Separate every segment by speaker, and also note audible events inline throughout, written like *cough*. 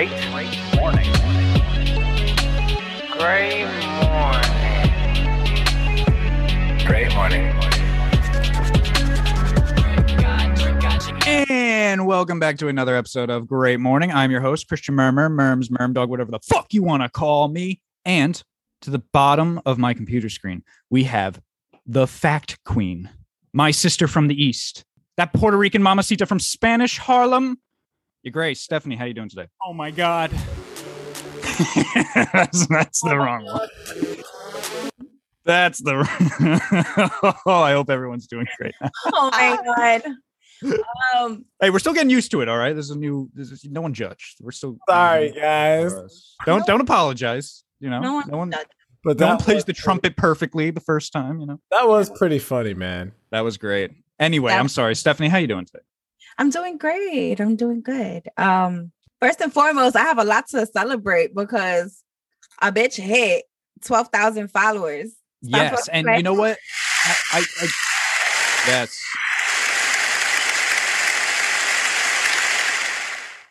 Speaker 1: Great morning. Great morning. Great morning.
Speaker 2: And welcome back to another episode of Great Morning. I'm your host, Christian Murmur, Merms, Mermdog, whatever the fuck you want to call me. And to the bottom of my computer screen, we have the Fact Queen, my sister from the East, that Puerto Rican mamacita from Spanish Harlem. Your Grace, Stephanie, how you doing today?
Speaker 3: Oh my god.
Speaker 2: that's, *laughs* that's the wrong one. That's the. *laughs* oh, I hope everyone's doing great.
Speaker 4: Oh my *laughs* god. Um,
Speaker 2: Hey, we're still getting used to it. All right, there's a new. This is no one judged. We're still
Speaker 3: Sorry, guys.
Speaker 2: Don't don't apologize. You know,
Speaker 4: no one,
Speaker 2: no one,
Speaker 4: judged.
Speaker 3: But
Speaker 2: no one plays
Speaker 3: was,
Speaker 2: the trumpet perfectly the first time. You know,
Speaker 3: that was pretty funny, man.
Speaker 2: that was great. Anyway,
Speaker 4: That-
Speaker 2: I'm sorry, Stephanie. How you doing today?
Speaker 4: I'm doing great. I'm doing good. Um, first and foremost, I have a lot to celebrate because a bitch hit twelve thousand followers. Stop
Speaker 2: yes, and you know what? I, I, I yes.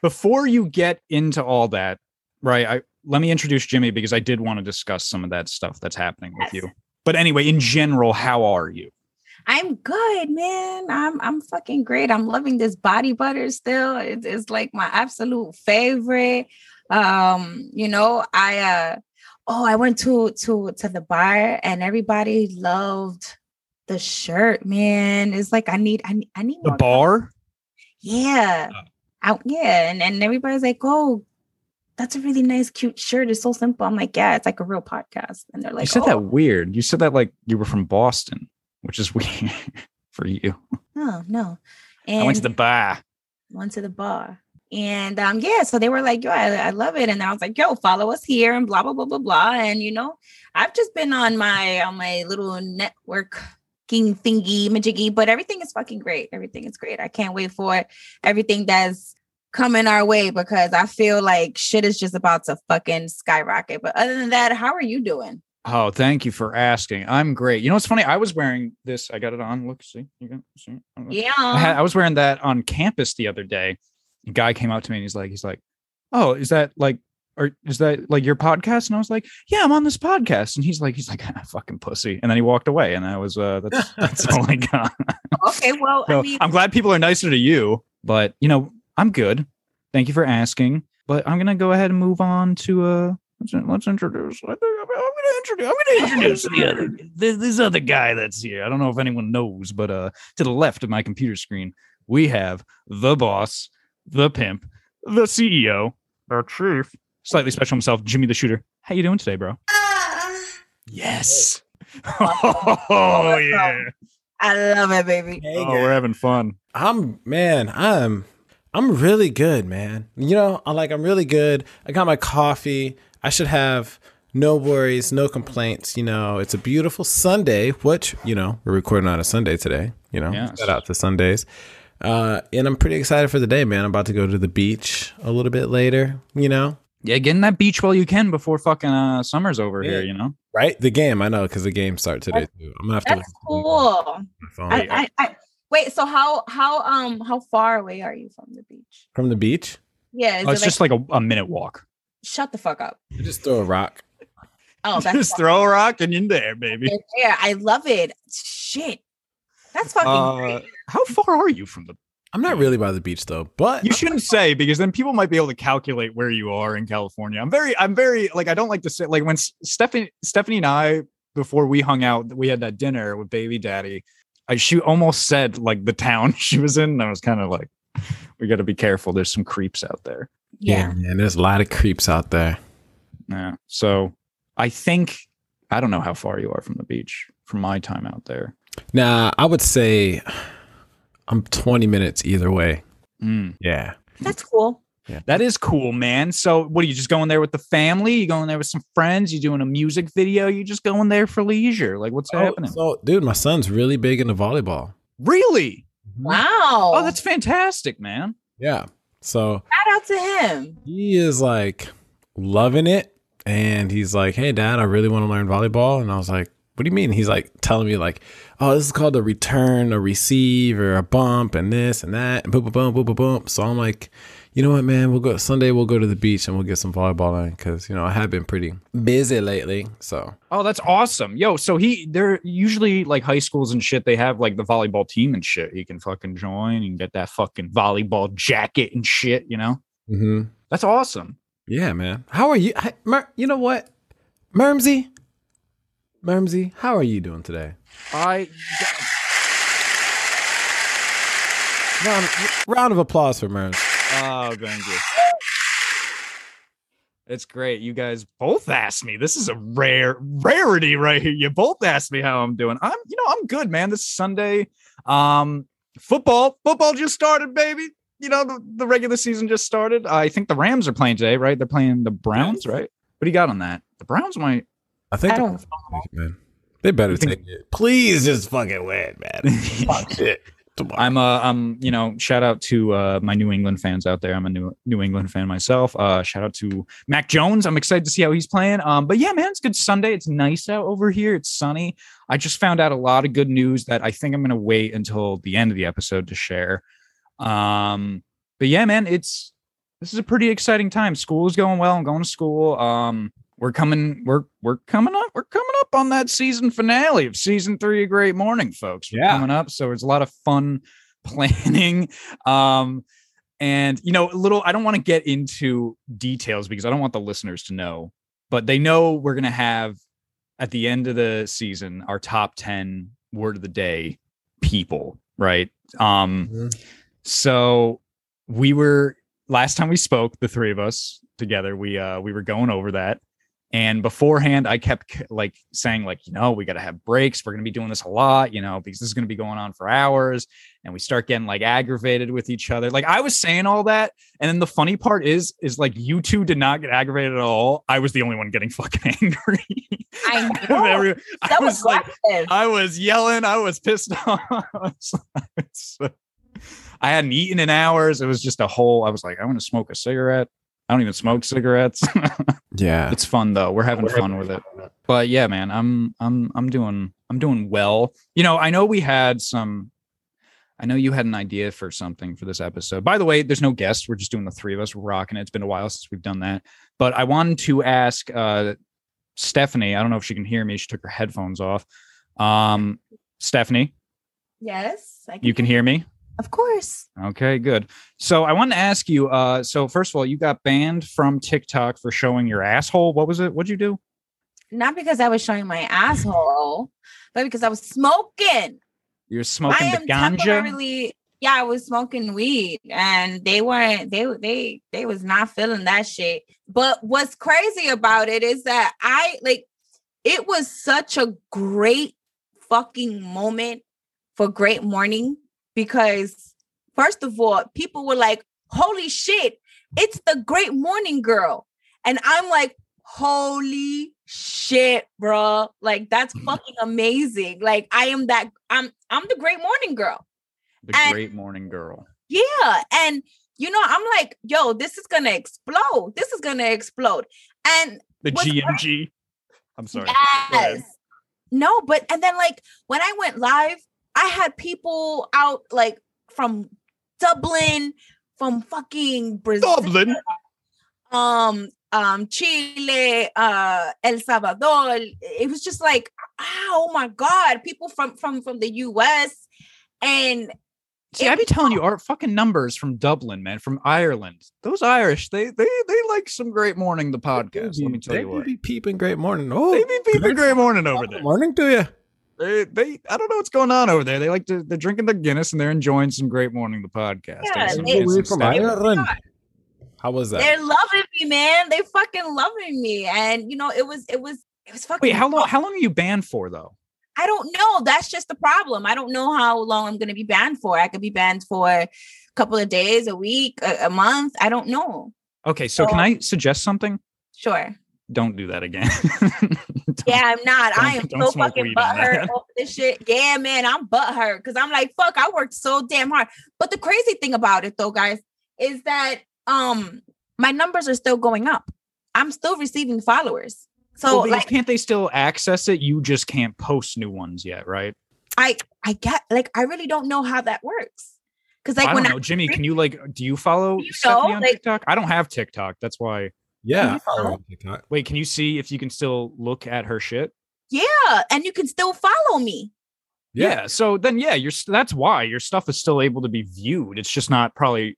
Speaker 2: Before you get into all that, right? I let me introduce Jimmy because I did want to discuss some of that stuff that's happening with
Speaker 4: Yes.
Speaker 2: you. But anyway, in general, how are you?
Speaker 4: I'm good, man. I'm I'm fucking great. I'm loving this body butter still. It's, it's like my absolute favorite. Um, you know, I uh oh, I went to to to the bar and everybody loved the shirt, man. It's like I need I need I need
Speaker 2: The bar?
Speaker 4: Yeah.
Speaker 2: Oh.
Speaker 4: Out yeah. And and everybody's like, oh, that's a really nice, cute shirt. It's so simple. I'm like, yeah, it's like a real podcast. And they're like,
Speaker 2: you said
Speaker 4: oh,
Speaker 2: that weird. You said that like you were from Boston, which is *laughs* weird for you.
Speaker 4: Oh no. And
Speaker 2: I went to the bar.
Speaker 4: went to the bar. And um, yeah, so they were like, yo, I, I love it. And I was like, yo, follow us here and blah, blah, blah, blah, blah. And you know, I've just been on my on my little networking thingy majiggy, but everything is fucking great. Everything is great. I can't wait for everything that's coming our way because I feel like shit is just about to fucking skyrocket. But other than that, how are you doing?
Speaker 2: Oh, thank you for asking. I'm great. You know what's funny? I was wearing this. I got it on. Look, see, you can see. it? I don't know.
Speaker 4: Yeah.
Speaker 2: I, had, I was wearing that on campus the other day. A guy came up to me and he's like, he's like, oh, is that like, or is that like your podcast? And I was like, yeah, I'm on this podcast. And he's like, he's like, ah, fucking pussy. And then he walked away. And I was, uh, *laughs* that's that's all I got.
Speaker 4: okay, well,
Speaker 2: So
Speaker 4: I mean,
Speaker 2: I'm glad people are nicer to you, but you know, I'm good. Thank you for asking. But I'm gonna go ahead and move on to uh let's, let's introduce. I think gonna introduce. I'm gonna introduce the other this, this other guy that's here. I don't know if anyone knows, but uh to the left of my computer screen, we have the boss, the pimp, the CEO, our chief, slightly special himself, Jimmy the Shooter. How you doing today, bro? Yes. Oh yeah.
Speaker 4: I love it, baby.
Speaker 3: Hey,
Speaker 2: Oh, we're having fun.
Speaker 3: I'm man, I'm I'm really good, man. You know, I'm like I'm really good. I got my coffee. I should have no worries, no complaints. You know, it's a beautiful Sunday, which, you know, we're recording on a Sunday today, you know.
Speaker 2: Yes.
Speaker 3: Shout out to Sundays. Uh, and I'm pretty excited for the day, man. I'm about to go to the beach a little bit later, you know.
Speaker 2: Yeah, get in that beach while you can before fucking uh, summer's over here. You know.
Speaker 3: Right? The game, I know, because the game starts today too. I'm gonna have to
Speaker 4: That's cool.
Speaker 3: at my phone.
Speaker 4: I, I, I wait. So how how um how far away are you from the beach?
Speaker 3: from the beach.
Speaker 4: Yeah, is
Speaker 2: Oh,
Speaker 4: it
Speaker 2: it's
Speaker 4: like,
Speaker 2: just like a, a minute walk.
Speaker 4: shut the fuck up.
Speaker 3: You just throw a rock.
Speaker 4: Oh, *laughs* that's
Speaker 2: just throw a rock and you're there, baby.
Speaker 4: fucking there. I love it. Shit, that's fucking
Speaker 2: Uh,
Speaker 4: great.
Speaker 2: how far are you from the?
Speaker 3: I'm not really by the beach though, but
Speaker 2: You shouldn't say because then people might be able to calculate where you are in California. I'm very, I'm very like I don't like to say like when Stephanie, Stephanie and I before we hung out, we had that dinner with Baby Daddy. I, she almost said like the town *laughs* she was in. And I was kind of like, we got to be careful. There's some creeps out there.
Speaker 4: Yeah.
Speaker 3: man, there's a lot of creeps out there.
Speaker 2: Yeah. So I think I don't know how far you are from the beach from my time out there.
Speaker 3: Nah, I would say I'm 20 minutes either way.
Speaker 2: Mm.
Speaker 3: Yeah.
Speaker 4: that's cool. Yeah.
Speaker 2: That is cool, man. So what are you just going there with the family? You going there with some friends? You doing a music video? You just going there for leisure? Like what's
Speaker 3: Oh,
Speaker 2: happening?
Speaker 3: so, dude, my son's really big into volleyball.
Speaker 2: really?
Speaker 4: Wow.
Speaker 2: Oh, that's fantastic, man.
Speaker 3: Yeah. So
Speaker 4: shout out to him.
Speaker 3: he is like loving it. And he's like, hey, dad, I really want to learn volleyball. And I was like, what do you mean? He's like telling me, like, oh, this is called a return, a receive, or a bump, and this and that, and boom, boom, boom, boom, boom, boom. So I'm like, you know what, man, we'll go Sunday. We'll go to the beach and we'll get some volleyball in because you know I have been pretty busy lately. So
Speaker 2: Oh, that's awesome. Yo, so he they're usually like high schools and shit, they have like the volleyball team and shit. You can fucking join and get that fucking volleyball jacket and shit, you know?
Speaker 3: hmm
Speaker 2: That's awesome.
Speaker 3: Yeah, man. How are you? Mer- you know what, Mermsy, Mermsy, how are you doing today?
Speaker 2: I
Speaker 3: Round, round of applause for Merms.
Speaker 2: Oh, thank you. It's great. You guys both asked me. This is a rare rarity right here. You both asked me how I'm doing. I'm, you know, I'm good, man. This Sunday, um, football, football just started, baby. You know, the, the regular season just started. I think the Rams are playing today, right? They're playing the Browns, right? What do you got on that? The Browns might.
Speaker 3: I think
Speaker 4: I
Speaker 3: they're
Speaker 4: don't
Speaker 3: gonna fucking make it, man. They better
Speaker 2: think-
Speaker 3: take it. Please just fucking win, man. *laughs* Fuck shit.
Speaker 2: I'm uh um you know shout out to uh my New England fans out there. I'm a New New England fan myself. Uh shout out to Mac Jones. I'm excited to see how he's playing. Um but yeah man, it's good Sunday. It's nice out over here. It's sunny. I just found out a lot of good news that I think I'm going to wait until the end of the episode to share. Um but yeah man, it's this is a pretty exciting time. School is going well. I'm going to school. Um we're coming we're we're coming up we're coming up on that season finale of season 3 of Great Morning folks. We're
Speaker 3: Yeah.
Speaker 2: coming up so it's a lot of fun *laughs* planning um and you know a little i don't want to get into details because i don't want the listeners to know but they know we're going to have at the end of the season our top 10 word of the day people right um
Speaker 3: Mhm.
Speaker 2: So we were last time we spoke the three of us together we uh we were going over that and beforehand i kept like saying like you know we got to have breaks we're going to be doing this a lot you know because this is going to be going on for hours and we start getting like aggravated with each other like i was saying all that and then the funny part is is like you two did not get aggravated at all i was the only one getting *laughs* fucking angry
Speaker 4: I *laughs* know.
Speaker 2: I
Speaker 4: That
Speaker 2: was
Speaker 4: was
Speaker 2: like. I was yelling. I was pissed *laughs* off. It's- I hadn't eaten in hours. It was just a whole. I was like, I want to smoke a cigarette. I don't even smoke cigarettes. *laughs*
Speaker 3: yeah.
Speaker 2: it's fun though. We're having fun with it. But yeah, man, I'm I'm I'm doing I'm doing well. You know, I know we had some. I know you had an idea for something for this episode. By the way, there's no guests. We're just doing the three of us. We're rocking it. It's been a while since we've done that. But I wanted to ask uh, Stephanie. I don't know if she can hear me. She took her headphones off. Um, Stephanie,
Speaker 4: Yes, I
Speaker 2: you can hear me.
Speaker 4: Of course.
Speaker 2: Okay, good. So I wanted to ask you. Uh, so first of all, you got banned from TikTok for showing your asshole. What was it? What'd you do?
Speaker 4: Not because I was showing my asshole, but because I was smoking.
Speaker 2: You're smoking
Speaker 4: I
Speaker 2: the ganja.
Speaker 4: Yeah, I was smoking weed, and they weren't. They they they was not feeling that shit. But what's crazy about it is that I like. It was such a great fucking moment for Great Morning because first of all, people were like, "Holy shit, it's the Great Morning Girl," and I'm like, "Holy shit, bro! Like that's
Speaker 2: Mhm.
Speaker 4: fucking amazing! Like I am that. I'm I'm the Great Morning Girl."
Speaker 2: the
Speaker 4: and-
Speaker 2: great morning girl.
Speaker 4: Yeah. And you know, I'm like, yo, this is gonna explode. This is gonna explode. And
Speaker 2: The GMG. I'm sorry.
Speaker 4: Yes. No, but and then like when I went live, I had people out like from Dublin, from fucking Brazil,
Speaker 2: Dublin.
Speaker 4: um, um, Chile, uh, El Salvador. It was just like, oh my God, people from from from the US. And
Speaker 2: See, I be telling you, our fucking numbers from Dublin, man, from Ireland. Those Irish, they they they like some great morning. The podcast. Let me tell
Speaker 3: they
Speaker 2: you
Speaker 3: do
Speaker 2: what.
Speaker 3: be peeping great morning. Oh,
Speaker 2: They be peeping
Speaker 3: good
Speaker 2: great morning over there.
Speaker 3: morning to you.
Speaker 2: They, they, I don't know what's going on over there. They like to, they're drinking the Guinness and they're enjoying some great morning. The podcast.
Speaker 4: Yeah,
Speaker 2: some-
Speaker 4: they-
Speaker 2: there's
Speaker 3: We're from. Ireland. How was that?
Speaker 4: they're loving me, man. They fucking loving me. And you know, it was it was it was fucking
Speaker 2: Wait, how long? How long are you banned for though?
Speaker 4: I don't know. That's just the problem. I don't know how long I'm going to be banned for. I could be banned for a couple of days, a week, a, a month. I don't know.
Speaker 2: Okay, so can I suggest something?
Speaker 4: Sure.
Speaker 2: Don't do that again. *laughs* Don't-
Speaker 4: Yeah, I'm not. I am so fucking butthurt over this shit. Yeah, man, I'm butthurt because I'm like, fuck, I worked so damn hard. But the crazy thing about it, though, guys, is that um my numbers are still going up. I'm still receiving followers. So
Speaker 2: Well,
Speaker 4: like
Speaker 2: can't they still access it? You just can't post new ones yet, right?
Speaker 4: I I get like I really don't know how that works. Because
Speaker 2: I
Speaker 4: like
Speaker 2: don't
Speaker 4: when I
Speaker 2: know, Jimmy. Can you like? Do you follow
Speaker 4: You know,
Speaker 2: on
Speaker 4: like-
Speaker 2: TikTok? I don't have TikTok. That's why.
Speaker 3: Yeah, I follow on TikTok.
Speaker 2: Wait, can you see if you can still look at her shit?
Speaker 4: yeah, and you can still follow me.
Speaker 2: Yeah. So then, yeah, you're. That's why your stuff is still able to be viewed. It's just not probably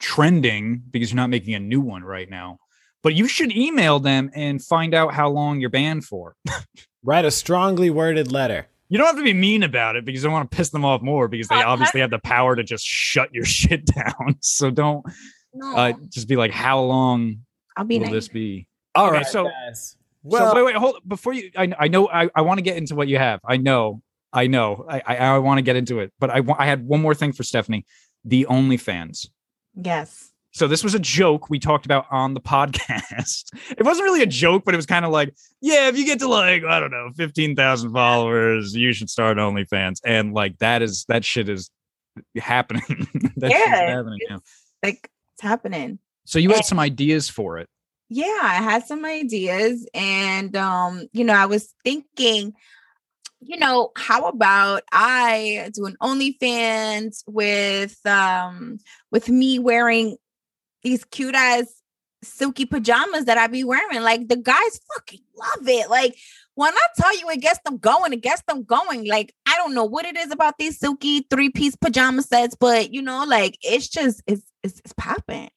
Speaker 2: trending because you're not making a new one right now. But you should email them and find out how long you're banned for. *laughs*
Speaker 3: Write a strongly worded letter.
Speaker 2: You don't have to be mean about it because you don't want to piss them off more because they obviously have the power to just shut your *laughs* shit down. So don't
Speaker 4: No,
Speaker 2: uh, just be like, how long
Speaker 4: I'll be
Speaker 2: will
Speaker 4: nice.
Speaker 2: this be?
Speaker 3: All
Speaker 2: Okay,
Speaker 3: right,
Speaker 2: so-
Speaker 3: guys. Well,
Speaker 2: so wait, wait, hold before you. I, I know I, I want to get into what you have. I know, I know. I I, I want to get into it, but I I had one more thing for Stephanie. The OnlyFans.
Speaker 4: Yes.
Speaker 2: So this was a joke we talked about on the *laughs* podcast. It wasn't really a joke, but it was kind of like, yeah, if you get to like I don't know, fifteen thousand followers, you should start OnlyFans, and like that is that shit is happening. *laughs* that shit's
Speaker 4: Yeah,
Speaker 2: happening. now.
Speaker 4: Like it's happening.
Speaker 2: So you had some ideas for it.
Speaker 4: yeah i had some ideas and um you know i was thinking you know how about i do an onlyfans with um with me wearing these cute ass silky pajamas that i be wearing like the guys fucking love it like when i tell you it gets them going it gets them going like i don't know what it is about these silky three piece pajama sets but you know like it's just it's it's, it's popping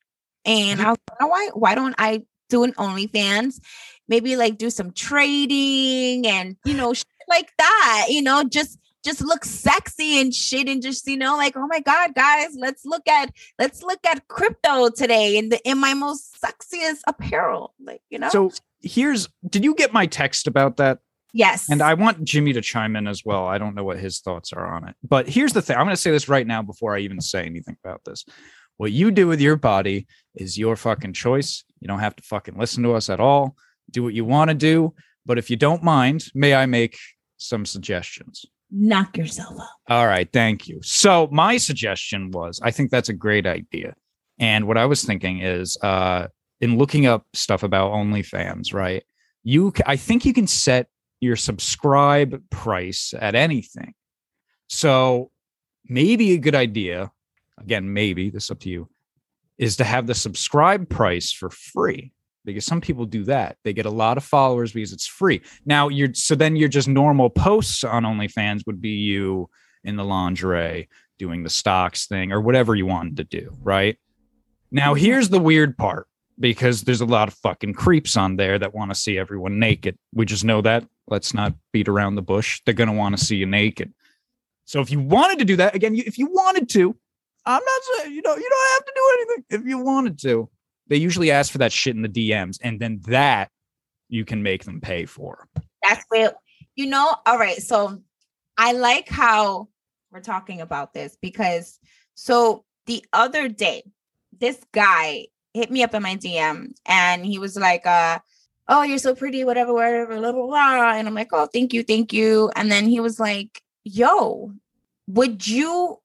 Speaker 4: and I was like, why why don't I do an OnlyFans? Maybe like do some trading and you know shit like that. You know, just just look sexy and shit, and just you know like oh my god, guys, let's look at let's look at crypto today in the in my most sexiest apparel. Like you know,
Speaker 2: So here's did you get my text about that?
Speaker 4: yes,
Speaker 2: And I want Jimmy to chime in as well. I don't know what his thoughts are on it. But here's the thing I'm going to say this right now before I even say anything about this. What you do with your body is your fucking choice. You don't have to fucking listen to us at all. Do what you want to do. But if you don't mind, may I make some suggestions?
Speaker 4: knock yourself out.
Speaker 2: All right, thank you. So my suggestion was I think that's a great idea. And what I was thinking is uh in looking up stuff about OnlyFans, right? You I think you can set your subscribe price at anything. So maybe a good idea, again, maybe this is up to you, is to have the subscribe price for free. Because some people do that. They get a lot of followers because it's free. Now you're so then you're just normal posts on OnlyFans would be you in the lingerie doing the stocks thing or whatever you wanted to do, right? Now mm-hmm. here's the weird part because there's a lot of fucking creeps on there that want to see everyone naked. We just know that. Let's not beat around the bush. They're going to want to see you naked. So if you wanted to do that, again, you, if you wanted to, I'm not saying you know you don't have to do anything. If you wanted to, they usually ask for that shit in the DMs, and then that you can make them pay for.
Speaker 4: That's where you know. All right, so I like how we're talking about this because so the other day, this guy hit me up in my DM and he was like, uh, oh, you're so pretty, whatever, whatever, blah, blah, blah. And I'm like, oh, thank you, thank you. And then he was like, yo, would you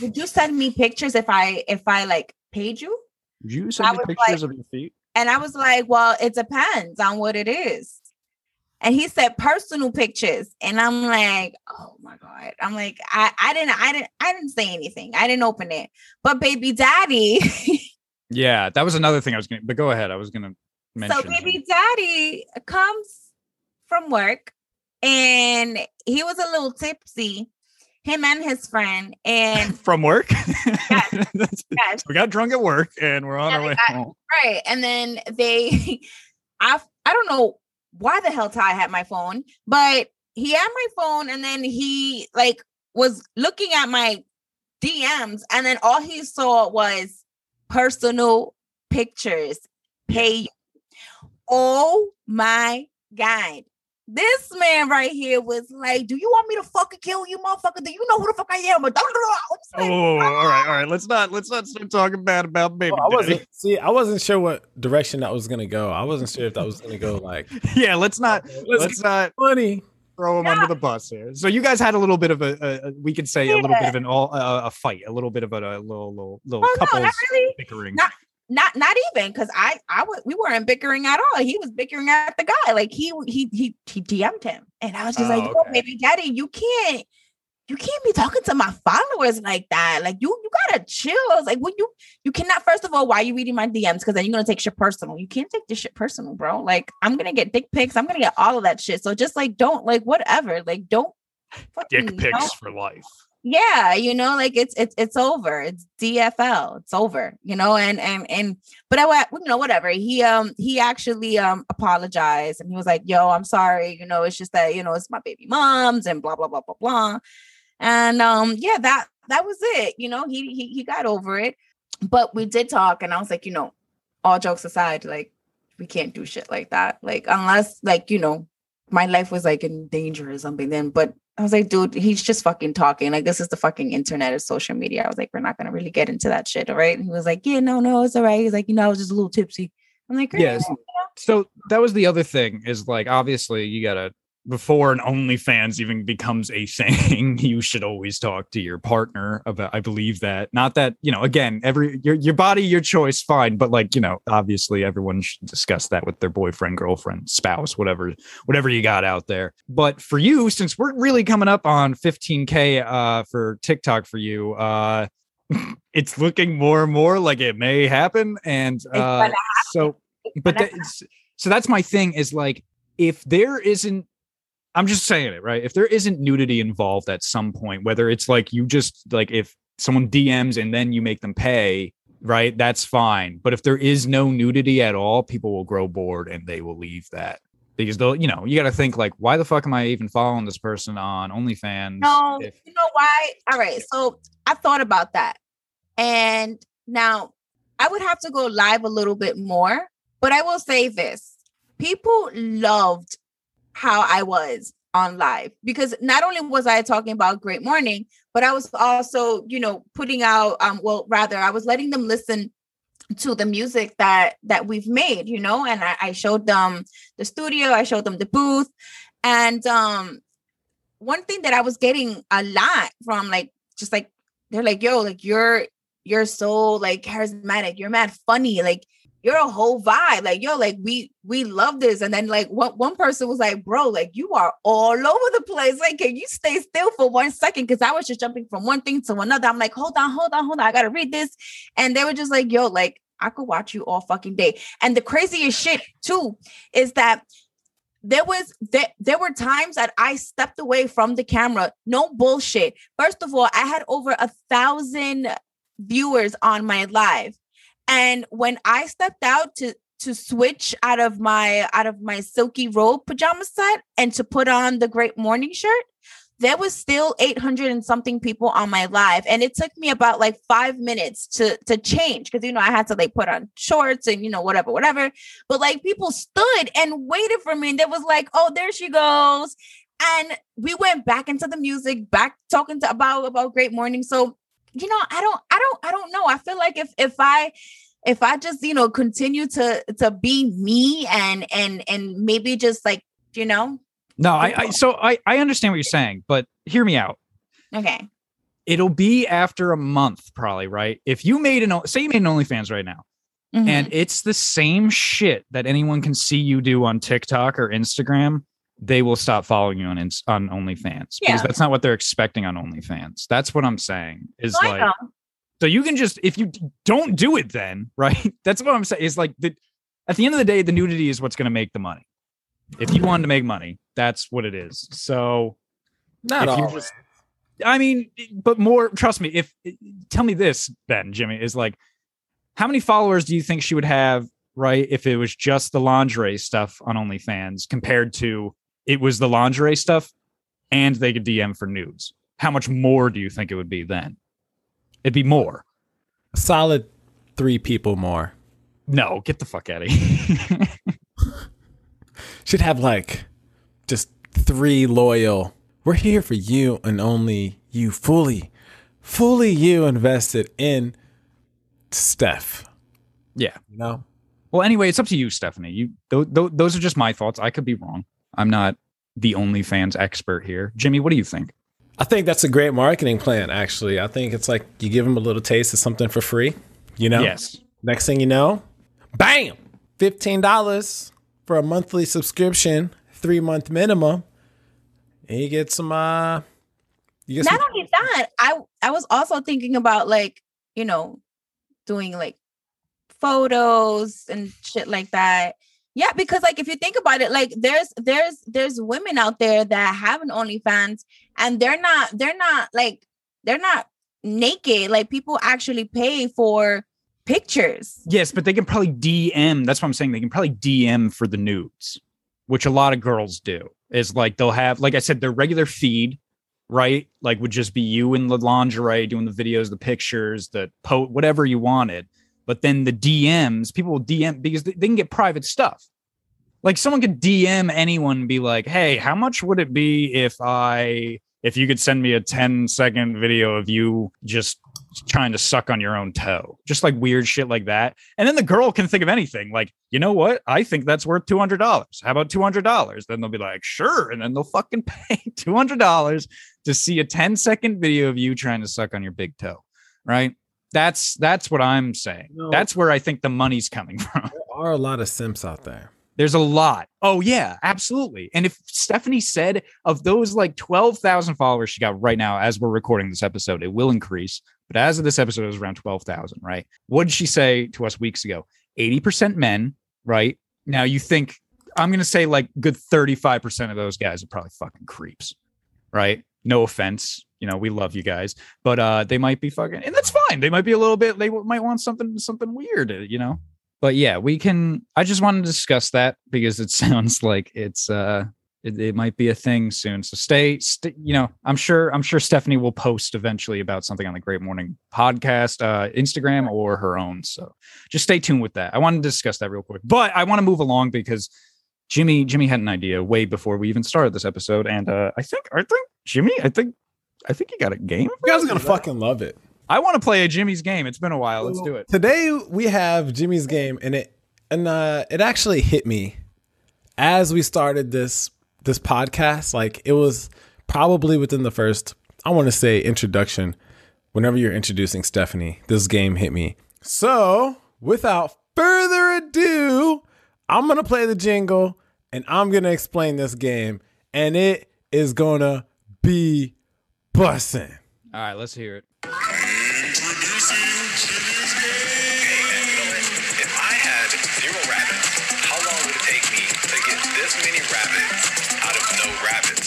Speaker 4: would you send me pictures if I if I like paid you?
Speaker 2: Would you send me pictures
Speaker 4: like-
Speaker 2: of your feet?
Speaker 4: And I was like, well, it depends on what it is. And he said personal pictures. And I'm like, oh my God. I'm like, I, I didn't, I didn't, I didn't say anything. I didn't open it. But baby daddy, *laughs*
Speaker 2: Yeah, that was another thing I was going to, but go ahead. I was going to mention.
Speaker 4: so baby daddy comes from work and he was a little tipsy, him and his friend. And *laughs*
Speaker 2: from work.
Speaker 4: Yes. yes, *laughs*
Speaker 2: we got drunk at work and we're on our way
Speaker 4: got-
Speaker 2: home.
Speaker 4: right. And then they, *laughs* I, I don't know why the hell Ty had my phone, but he had my phone and then he like was looking at my DMs and then all he saw was personal pictures. Pay. Oh my God. This man right here was like, Do you want me to fucking kill you, motherfucker? Do you know who the fuck I am? I was
Speaker 2: Oh, all right, all right. Let's not let's not start talking bad about baby.
Speaker 3: Well, I wasn't see. I wasn't sure what direction that was gonna go. I wasn't sure if that was gonna go like *laughs*
Speaker 2: Yeah, let's not *laughs*
Speaker 3: let's,
Speaker 2: let's not
Speaker 3: funny
Speaker 2: throw him under the bus here. So you guys had a little bit of a, a, a we could say a little bit of an all uh, a fight, a little bit of a, a little little little
Speaker 4: Oh,
Speaker 2: couples
Speaker 4: not really.
Speaker 2: bickering.
Speaker 4: Not- not not even because I I was we weren't bickering at all. He was bickering at the guy. Like he he he he DM'd him, and I was just like,
Speaker 2: Oh,
Speaker 4: "Yo,
Speaker 2: okay.
Speaker 4: baby daddy, you can't you can't be talking to my followers like that. Like you, you gotta chill. I was like, well, you you cannot. First of all, why are you reading my DMs? Because then you're gonna take shit personal. You can't take this shit personal, bro. Like I'm gonna get dick pics. I'm gonna get all of that shit. So just like don't like whatever. Like don't
Speaker 2: Dick pics
Speaker 4: know?
Speaker 2: for life.
Speaker 4: Yeah you know like it's it's it's over. It's dfl it's over you know and and and but i you know whatever. He um he actually um apologized and he was like yo i'm sorry. You know it's just that you know it's my baby mom's and blah blah blah blah blah. And um yeah that that was it you know he he, he got over it. But we did talk and i was like you know all jokes aside like we can't do shit like that. Like unless like you know my life was like in danger or something then but I was like, dude, he's just fucking talking. Like, this is the fucking internet or social media. I was like, we're not gonna really get into that shit, all right? And he was like, yeah, no, no, it's all right. He's like, you know, I was just a little tipsy. I'm like.
Speaker 2: Yes. So that was the other thing is like obviously you gotta before an OnlyFans even becomes a thing, *laughs* you should always talk to your partner about. I believe that. Not that you know. Again, every your your body, your choice, fine. But like you know, obviously everyone should discuss that with their boyfriend, girlfriend, spouse, whatever, whatever you got out there. But for you, since we're really coming up on 15k uh, for TikTok for you, uh, *laughs* it's looking more and more like it may happen. And uh, so, but that, so that's my thing is like if there isn't i'm just saying it right if there isn't nudity involved at some point whether it's like you just like if someone dms and then you make them pay right that's fine but if there is no nudity at all people will grow bored and they will leave that because they'll you know you got to think like why the fuck am i even following this person on onlyfans
Speaker 4: No,
Speaker 2: if-
Speaker 4: you know why? All right. So I thought about that. And now I would have to go live a little bit more, but I will say this people loved how I was on live because not only was I talking about Great Morning, but I was also, you know, putting out, um, well, rather, I was letting them listen to the music that that we've made you know and I, I showed them the studio i showed them the booth and um one thing that I was getting a lot from like just like they're like, yo, like you're you're so like charismatic, you're mad funny, like you're a whole vibe. Like, yo, like we we love this. And then like one one person was like, bro, like you are all over the place. Like, can you stay still for one second? Cause I was just jumping from one thing to another. I'm like, hold on, hold on, hold on. I gotta read this. And they were just like, yo, like I could watch you all fucking day. And the craziest shit too is that there was there, there were times that I stepped away from the camera. No bullshit. First of all, I had over a thousand viewers on my live. And when I stepped out to to switch out of my out of my silky robe pajama set and to put on the great morning shirt, there was still 800 and something people on my live. And it took me about like five minutes to to change because you know i had to like put on shorts and you know whatever whatever. But like people stood and waited for me and they was like oh there she goes. And we went back into the music back talking to about about great morning. So you know i don't i don't i don't know. I feel like if if i if i just you know continue to to be me and and and maybe just like you know?
Speaker 2: No I, I so I, I understand what you're saying but hear me out.
Speaker 4: Okay.
Speaker 2: It'll be after a month probably right? If you made an say you made an onlyfans right now
Speaker 4: Mhm.
Speaker 2: and it's the same shit that anyone can see you do on tiktok or instagram they will stop following you on Ins- on onlyfans
Speaker 4: Yeah.
Speaker 2: because that's not what they're expecting on onlyfans. That's what i'm saying is
Speaker 4: So I
Speaker 2: like so you can just if you don't do it then *laughs* right? That's what i'm saying is like the at the end of the day the nudity is what's going to make the money. If you wanted to make money that's what it is. So
Speaker 3: Not
Speaker 2: if you
Speaker 3: all.
Speaker 2: just I mean, but more trust me, if tell me this, Ben, Jimmy, is like how many followers do you think she would have, right, if it was just the lingerie stuff on OnlyFans compared to it was the lingerie stuff and they could DM for nudes? How much more do you think it would be then? It'd be more.
Speaker 3: solid three people more.
Speaker 2: No, get the fuck out of here. *laughs*
Speaker 3: Should have like just three loyal. We're here for you and only you fully, fully you invested in Steph.
Speaker 2: yeah.
Speaker 3: You know?
Speaker 2: Well, anyway, it's up to you, Stephanie. You th- th- those are just my thoughts. I could be wrong. I'm not the OnlyFans expert here. Jimmy, what do you think?
Speaker 3: I think that's a great marketing plan, actually. I think it's like you give them a little taste of something for free, you know?
Speaker 2: Yes.
Speaker 3: Next thing you know, bam, $15 for a monthly subscription, three month minimum. And you get some uh You get
Speaker 4: Not
Speaker 3: some-
Speaker 4: only that, I I was also thinking about like, you know, doing like photos and shit like that. Yeah, because like if you think about it, like there's there's there's women out there that have an OnlyFans and they're not they're not like they're not naked. Like people actually pay for pictures.
Speaker 2: Yes, but they can probably DM. That's what I'm saying. They can probably DM for the nudes, which a lot of girls do. Is like they'll have, like I said, their regular feed, right? Like would just be you in the lingerie doing the videos, the pictures, the po whatever you wanted. But then the DMs, people will DM because they, can get private stuff. Like someone could DM anyone and be like, "Hey, how much would it be if I if you could send me a 10 second video of you just trying to suck on your own toe?" Just like weird shit like that. And then the girl can think of anything like, you know what? I think that's worth $200. How about $200? Then they'll be like, sure. And then they'll fucking *laughs* pay $200 to see a 10 second video of you trying to suck on your big toe. Right. That's that's what I'm saying. That's where I think the money's coming *laughs* from.
Speaker 3: there are a lot of simps out there.
Speaker 2: There's a lot. Oh yeah, absolutely. And if Stephanie said of those like 12,000 followers she got right now as we're recording this episode, it will increase, but as of this episode it was around 12,000, right? What did she say to us weeks ago? 80% men, right? Now you think I'm going to say like good 35% of those guys are probably fucking creeps, right? No offense, you know, we love you guys, but uh they might be fucking and that's fine. They might be a little bit they might want something something weird, uh, you know but yeah, we can. I just wanted to discuss that because it *laughs* sounds like it's uh, it, it might be a thing soon. So stay, st- you know, I'm sure, I'm sure Stephanie will post eventually about something on the Great Morning podcast, uh, Instagram or her own. So just stay tuned with that. I wanted to discuss that real quick, but I want to move along because Jimmy, Jimmy had an idea way before we even started this episode, and uh, I think, I think Jimmy, I think, I think you got a game.
Speaker 3: You guys are gonna fucking love it.
Speaker 2: I want to play a Jimmy's game. It's been a while. Let's do it.
Speaker 3: Today we have Jimmy's game, and it and uh, it actually hit me as we started this this podcast. Like it was probably within the first, I want to say, introduction. Whenever you're introducing Stephanie, this game hit me. So without further ado, I'm gonna play the jingle and I'm gonna explain this game, and it is gonna be bussin'.
Speaker 2: All right, let's hear it.
Speaker 1: If I had zero rabbits, how long would it take me to get this many rabbits out of no rabbits?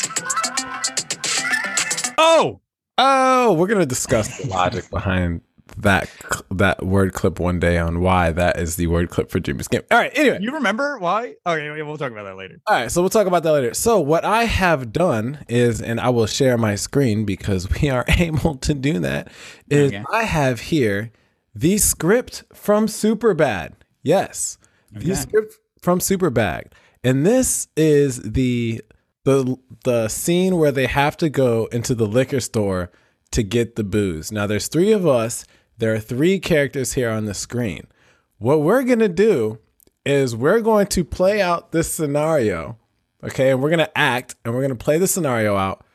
Speaker 2: Oh,
Speaker 3: Oh, we're gonna discuss the logic behind that that word clip one day on why that is the word clip for Jimmy's game. All right. Anyway,
Speaker 2: you remember why? Okay, we'll talk about that later.
Speaker 3: all right. So we'll talk about that later. So what I have done is, and I will share my screen because we are *laughs* able to do that. Is
Speaker 2: Okay.
Speaker 3: I have here the script from Superbad. Yes, the script from Superbad, and this is the the the scene where they have to go into the liquor store to get the booze. Now there's three of us. There are three characters here on the screen. What we're going to do is we're going to play out this scenario. Okay? And we're going to act and we're going to play the scenario out,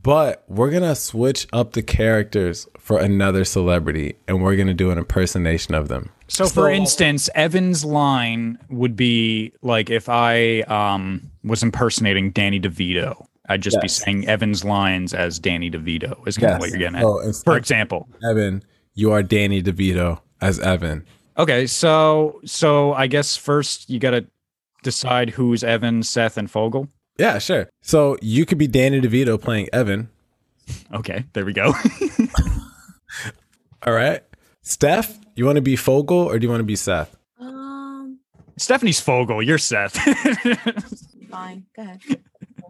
Speaker 3: but we're going to switch up the characters for another celebrity and we're going to do an impersonation of them.
Speaker 2: So, for instance, Evan's line would be like if I um, was impersonating Danny DeVito, I'd just be saying Evan's lines as Danny DeVito. Is kind of what you're getting at.
Speaker 3: So
Speaker 2: for example.
Speaker 3: Evan, you are Danny DeVito as Evan.
Speaker 2: Okay, so so I guess first you got to decide who's Evan, Seth, and Fogel.
Speaker 3: Yeah, sure. So you could be Danny DeVito playing Evan.
Speaker 2: Okay, there we go. *laughs*
Speaker 3: All right. Steph, you want to be Fogel or do you want to be Seth?
Speaker 4: Um,
Speaker 2: Stephanie's Fogel. You're Seth.
Speaker 4: fine. Go ahead.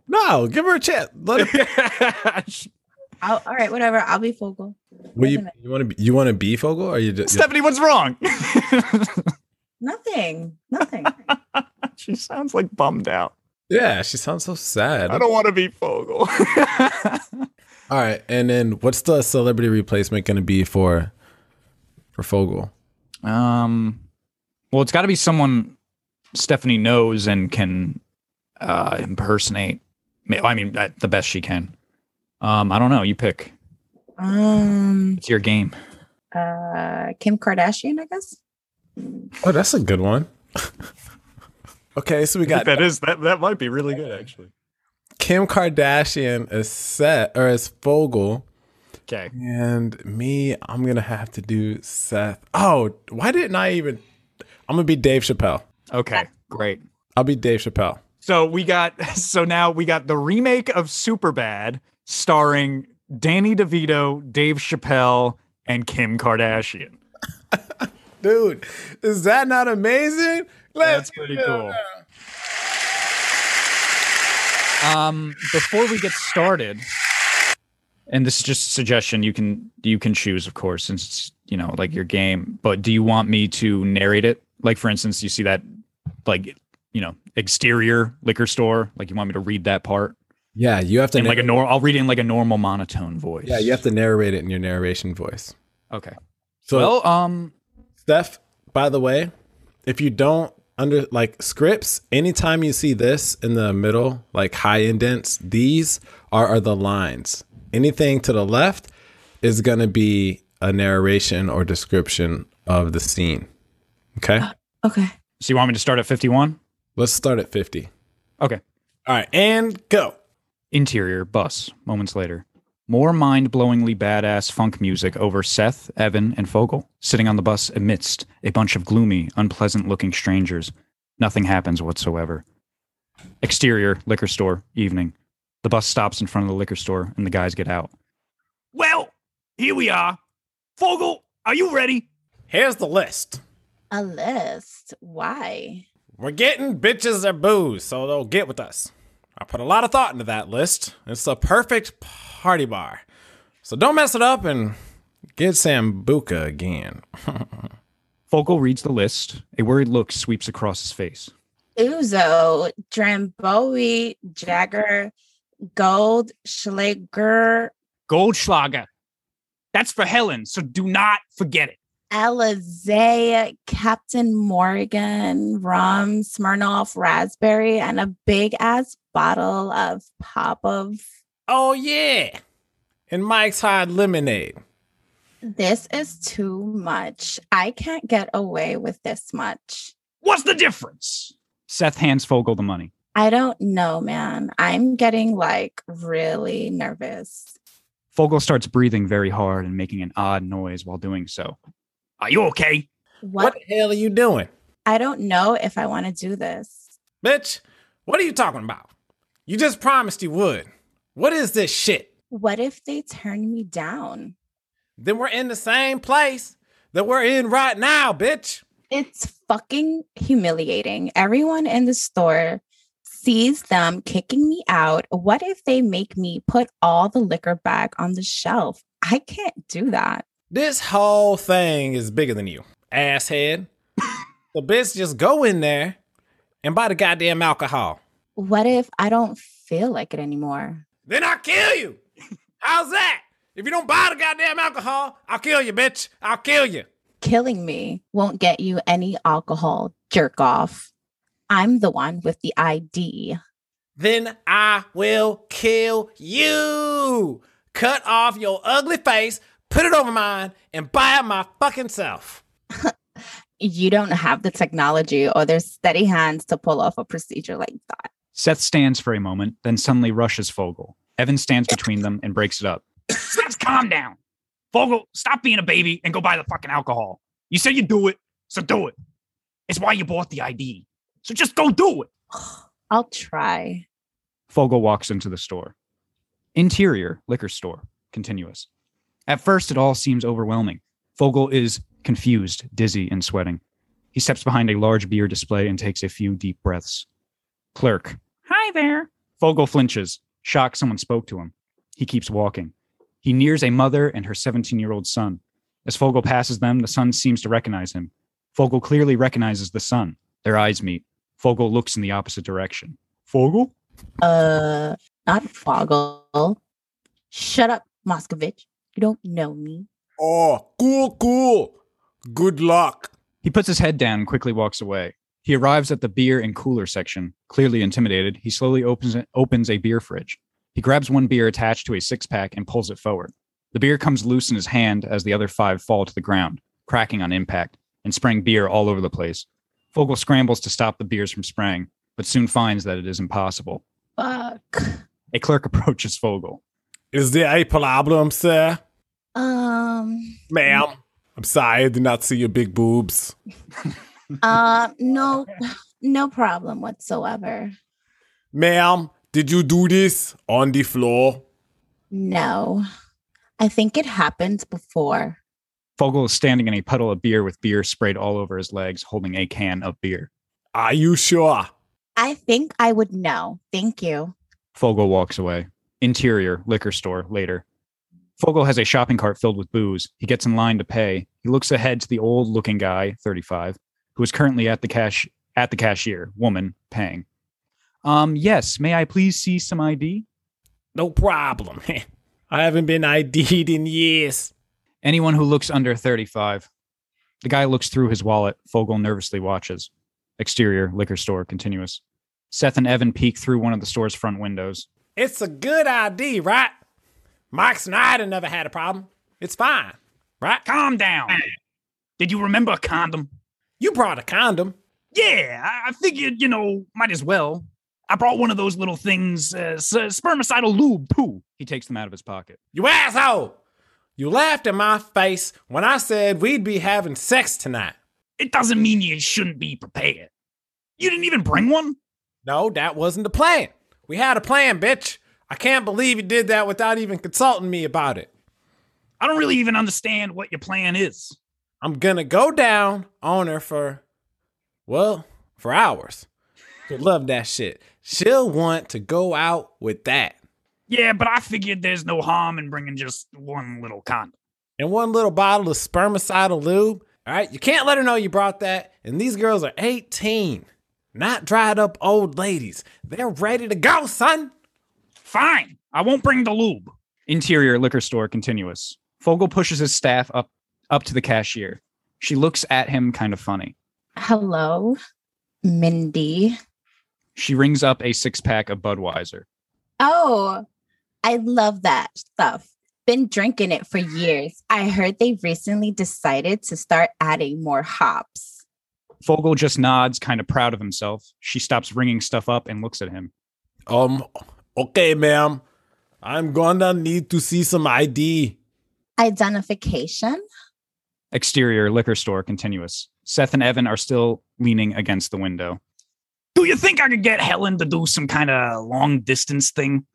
Speaker 3: No, give her a chance. Let her, *laughs* *laughs*
Speaker 4: I'll, all right, whatever. I'll be Fogel.
Speaker 3: Will you you want to be you want to be Fogel or you just
Speaker 2: Stephanie, what's wrong? *laughs*
Speaker 4: Nothing. Nothing. *laughs*
Speaker 2: she sounds like bummed out.
Speaker 3: Yeah, she sounds so sad.
Speaker 2: I don't want to be Fogel. *laughs*
Speaker 3: All right, and then what's the celebrity replacement going to be for for Fogel?
Speaker 2: um, well, it's got to be someone Stephanie knows and can uh, impersonate. Ma- I mean, uh, the best she can. Um, I don't know. You pick.
Speaker 4: um,
Speaker 2: It's your game.
Speaker 4: uh, Kim Kardashian, I guess.
Speaker 3: Oh, that's a good one. *laughs* okay, so we got that
Speaker 2: is that. That might be really good, actually.
Speaker 3: Kim Kardashian is Seth or is Fogel.
Speaker 2: Okay.
Speaker 3: And me, I'm gonna have to do Seth. Oh, why didn't I even? I'm gonna be Dave Chappelle.
Speaker 2: Okay. Great.
Speaker 3: I'll be Dave Chappelle.
Speaker 2: So we got *laughs* so now we got the remake of Superbad starring Danny DeVito, Dave Chappelle, and Kim Kardashian. *laughs*
Speaker 3: Dude, is that not amazing?
Speaker 2: That's pretty cool. Um, before we get started, and this is just a suggestion, you can you can choose, of course, since it's you know like your game. But do you want me to narrate it? Like for instance, you see that like you know exterior liquor store. Like you want me to read that part
Speaker 3: Yeah, you have to.
Speaker 2: in like a
Speaker 3: narr-
Speaker 2: nor. I'll read it in like a normal monotone voice.
Speaker 3: yeah, you have to narrate it in your narration voice.
Speaker 2: Okay.
Speaker 3: So,
Speaker 2: well, um,
Speaker 3: Steph, by the way, if you don't under like scripts, anytime you see this in the middle, like high indents, these are, are the lines. Anything to the left is going to be a narration or description of the scene. Okay.
Speaker 4: Okay.
Speaker 2: so you want me to start at fifty-one?
Speaker 3: Let's start at 50.
Speaker 2: Okay.
Speaker 3: All right. And go.
Speaker 2: Interior bus. Moments later. More mind-blowingly badass funk music over Seth, Evan, and Fogel, sitting on the bus amidst a bunch of gloomy, unpleasant-looking strangers. Nothing happens whatsoever. Exterior liquor store. Evening. The bus stops in front of the liquor store, and the guys get out. Well, here we are. Fogel, are you ready?
Speaker 3: Here's the list.
Speaker 4: A list. Why?
Speaker 3: We're getting bitches or booze, so they'll get with us. I put a lot of thought into that list. It's the perfect party bar. So don't mess it up and get Sambuca again. *laughs*
Speaker 2: Fogel reads the list. A worried look sweeps across his face.
Speaker 4: Ouzo, Drambuie, Jagger, Gold, Schlager,
Speaker 2: Goldschlager. That's for Helen, so do not forget it.
Speaker 4: Alizé, Captain Morgan, rum, Smirnoff, raspberry, and a big ass bottle of pop of.
Speaker 3: oh, yeah. And Mike's Hard Lemonade.
Speaker 4: This is too much. I can't get away with this much.
Speaker 2: What's the difference? Seth hands Fogel the money.
Speaker 4: I don't know, man. I'm getting like really nervous.
Speaker 2: Fogel starts breathing very hard and making an odd noise while doing so. Are you okay?
Speaker 3: What,
Speaker 4: What?
Speaker 3: the hell are you doing?
Speaker 4: I don't know if I want to do this.
Speaker 3: Bitch, what are you talking about? You just promised you would. What is this shit?
Speaker 4: What if they turn me down?
Speaker 3: Then we're in the same place that we're in right now, bitch.
Speaker 4: It's fucking humiliating. Everyone in the store sees them kicking me out. What if they make me put all the liquor back on the shelf? I can't do that.
Speaker 3: This whole thing is bigger than you, asshead. so, bitch, just go in there and buy the goddamn alcohol.
Speaker 4: What if I don't feel like it anymore?
Speaker 3: Then I'll kill you. How's that? If you don't buy the goddamn alcohol, I'll kill you, bitch. I'll kill you.
Speaker 4: Killing me won't get you any alcohol, jerk off. I'm the one with the ID.
Speaker 3: Then I will kill you. Cut off your ugly face, put it over mine, and buy it my fucking self.
Speaker 4: You don't have the technology or there's steady hands to pull off a procedure like that.
Speaker 2: Seth stands for a moment, then suddenly rushes Fogel. Evan stands between them and breaks it up. Seth, calm down. Fogel, stop being a baby and go buy the fucking alcohol. You said you'd do it, so do it. It's why you bought the ID. So just go do it. *sighs*
Speaker 4: I'll try.
Speaker 2: Fogel walks into the store. Interior liquor store, continuous. At first, it all seems overwhelming. Fogel is confused, dizzy, and sweating. He steps behind a large beer display and takes a few deep breaths. Clerk. Hi there. Fogel flinches, shocked someone spoke to him. He keeps walking. He nears a mother and her 17 year old son. As Fogel passes them, the son seems to recognize him. Fogel clearly recognizes the son. Their eyes meet. Fogel looks in the opposite direction. Fogel?
Speaker 4: Uh, not Foggle. Shut up, Moskovich. You don't know me.
Speaker 3: Oh, cool, cool. Good luck.
Speaker 2: He puts his head down and quickly walks away. He arrives at the beer and cooler section. Clearly intimidated, he slowly opens opens a beer fridge. He grabs one beer attached to a six pack and pulls it forward. The beer comes loose in his hand as the other five fall to the ground, cracking on impact and spraying beer all over the place. Fogel scrambles to stop the beers from spraying, but soon finds that it is impossible.
Speaker 4: Fuck.
Speaker 2: A clerk *laughs* approaches Fogel.
Speaker 3: Is there a problem, sir?
Speaker 4: Um,
Speaker 3: Ma'am. I'm sorry, I did not see your big boobs.
Speaker 4: uh, no, no problem whatsoever.
Speaker 3: Ma'am, did you do this on the floor?
Speaker 4: No, I think it happened before.
Speaker 2: Fogel is standing in a puddle of beer with beer sprayed all over his legs, holding a can of beer.
Speaker 3: Are you sure?
Speaker 4: I think I would know. Thank you.
Speaker 2: Fogel walks away. Interior, liquor store, later. Fogel has a shopping cart filled with booze. He gets in line to pay. He looks ahead to the old looking guy, 35, who is currently at the cash at the cashier, woman, paying. Um, yes, may I please see some ID?
Speaker 3: No problem. *laughs* I haven't been ID'd in years.
Speaker 2: Anyone who looks under 35. The guy looks through his wallet. Fogel nervously watches. Exterior, liquor store, continuous. Seth and Evan peek through one of the store's front windows.
Speaker 3: It's a good ID, right? Mike Snyder never had a problem. It's fine, right?
Speaker 2: Calm down. Did you remember a condom?
Speaker 3: You brought a condom.
Speaker 2: Yeah, I I figured, you know, might as well. I brought one of those little things, uh, s- spermicidal lube, too. He takes them out of his pocket.
Speaker 3: You asshole! You laughed in my face when I said we'd be having sex tonight.
Speaker 2: It doesn't mean you shouldn't be prepared. You didn't even bring one?
Speaker 3: No, that wasn't the plan. We had a plan, bitch. I can't believe you did that without even consulting me about it.
Speaker 2: I don't really even understand what your plan is.
Speaker 3: I'm gonna go down on her for, well, for hours. She'll love that shit. She'll want to go out with that.
Speaker 2: Yeah, but I figured there's no harm in bringing just one little condom.
Speaker 3: And one little bottle of spermicidal lube. All right, you can't let her know you brought that. And these girls are 18, not dried up old ladies. They're ready to go, son.
Speaker 2: Fine, I won't bring the lube. Interior liquor store continuous. Fogel pushes his staff up up to the cashier. She looks at him kind of funny.
Speaker 4: Hello, Mindy.
Speaker 2: She rings up a six pack of Budweiser.
Speaker 4: Oh, I love that stuff. Been drinking it for years. I heard they recently decided to start adding more hops.
Speaker 2: Fogel just nods, kind of proud of himself. She stops ringing stuff up and looks at him.
Speaker 3: Um, okay, ma'am. I'm gonna need to see some ID.
Speaker 4: Identification?
Speaker 2: Exterior liquor store continuous. Seth and Evan are still leaning against the window. Do you think I could get Helen to do some kind of long distance thing?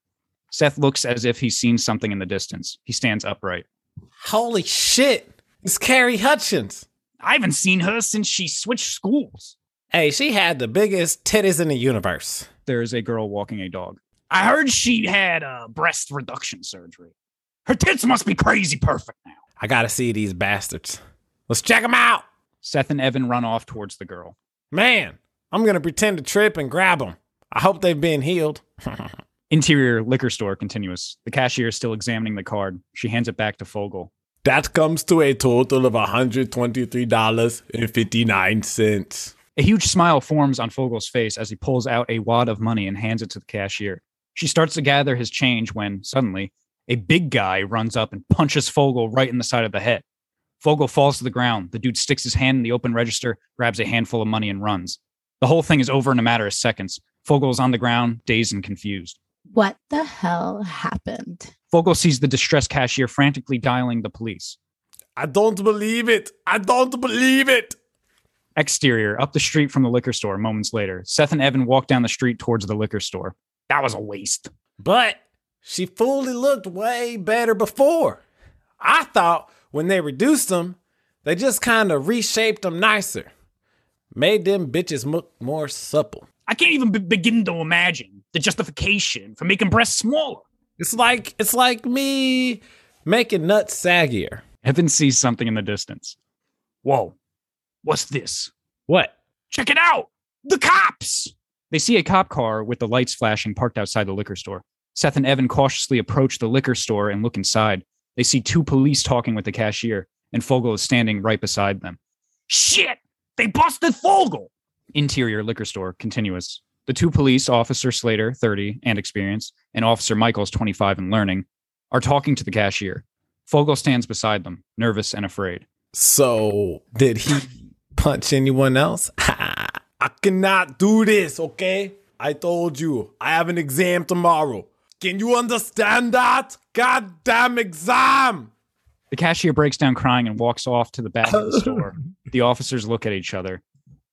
Speaker 2: Seth looks as if he's seen something in the distance. He stands upright.
Speaker 3: Holy shit! It's Carrie Hutchins.
Speaker 2: I haven't seen her since she switched schools.
Speaker 3: Hey, she had the biggest titties in the universe.
Speaker 2: There is a girl walking a dog. I heard she had a breast reduction surgery. Her tits must be crazy perfect now.
Speaker 3: I gotta see these bastards. Let's check them out.
Speaker 2: Seth and Evan run off towards the girl.
Speaker 3: Man, I'm gonna pretend to trip and grab them. I hope they've been healed. *laughs*
Speaker 2: Interior liquor store continuous. The cashier is still examining the card. She hands it back to Fogel.
Speaker 3: That comes to a total of $123.59.
Speaker 2: A huge smile forms on Fogel's face as he pulls out a wad of money and hands it to the cashier. She starts to gather his change when, suddenly, a big guy runs up and punches Fogel right in the side of the head. Fogel falls to the ground. The dude sticks his hand in the open register, grabs a handful of money, and runs. The whole thing is over in a matter of seconds. Fogel is on the ground, dazed and confused.
Speaker 4: What the hell happened?
Speaker 2: Fogel sees the distressed cashier frantically dialing the police.
Speaker 3: I don't believe it. I don't believe it.
Speaker 2: Exterior, up the street from the liquor store, moments later. Seth and Evan walk down the street towards the liquor store. That was a waste.
Speaker 3: But she fully looked way better before. I thought when they reduced them, they just kind of reshaped them nicer, made them bitches look more supple.
Speaker 2: I can't even be- begin to imagine the justification for making breasts smaller.
Speaker 3: It's like it's like me making nuts saggier.
Speaker 2: Evan sees something in the distance. Whoa, what's this?
Speaker 3: What?
Speaker 2: Check it out! The cops! They see a cop car with the lights flashing parked outside the liquor store. Seth and Evan cautiously approach the liquor store and look inside. They see two police talking with the cashier, and Fogel is standing right beside them. Shit! They busted Fogel! Interior liquor store, continuous. The two police, Officer Slater, 30 and experienced, and Officer Michaels, 25 and learning, are talking to the cashier. Fogel stands beside them, nervous and afraid.
Speaker 3: So did he punch anyone else? *laughs* I cannot do this, okay? I told you I have an exam tomorrow. Can you understand that? Goddamn exam.
Speaker 2: The cashier breaks down crying and walks off to the back of the store. *laughs* The officers look at each other.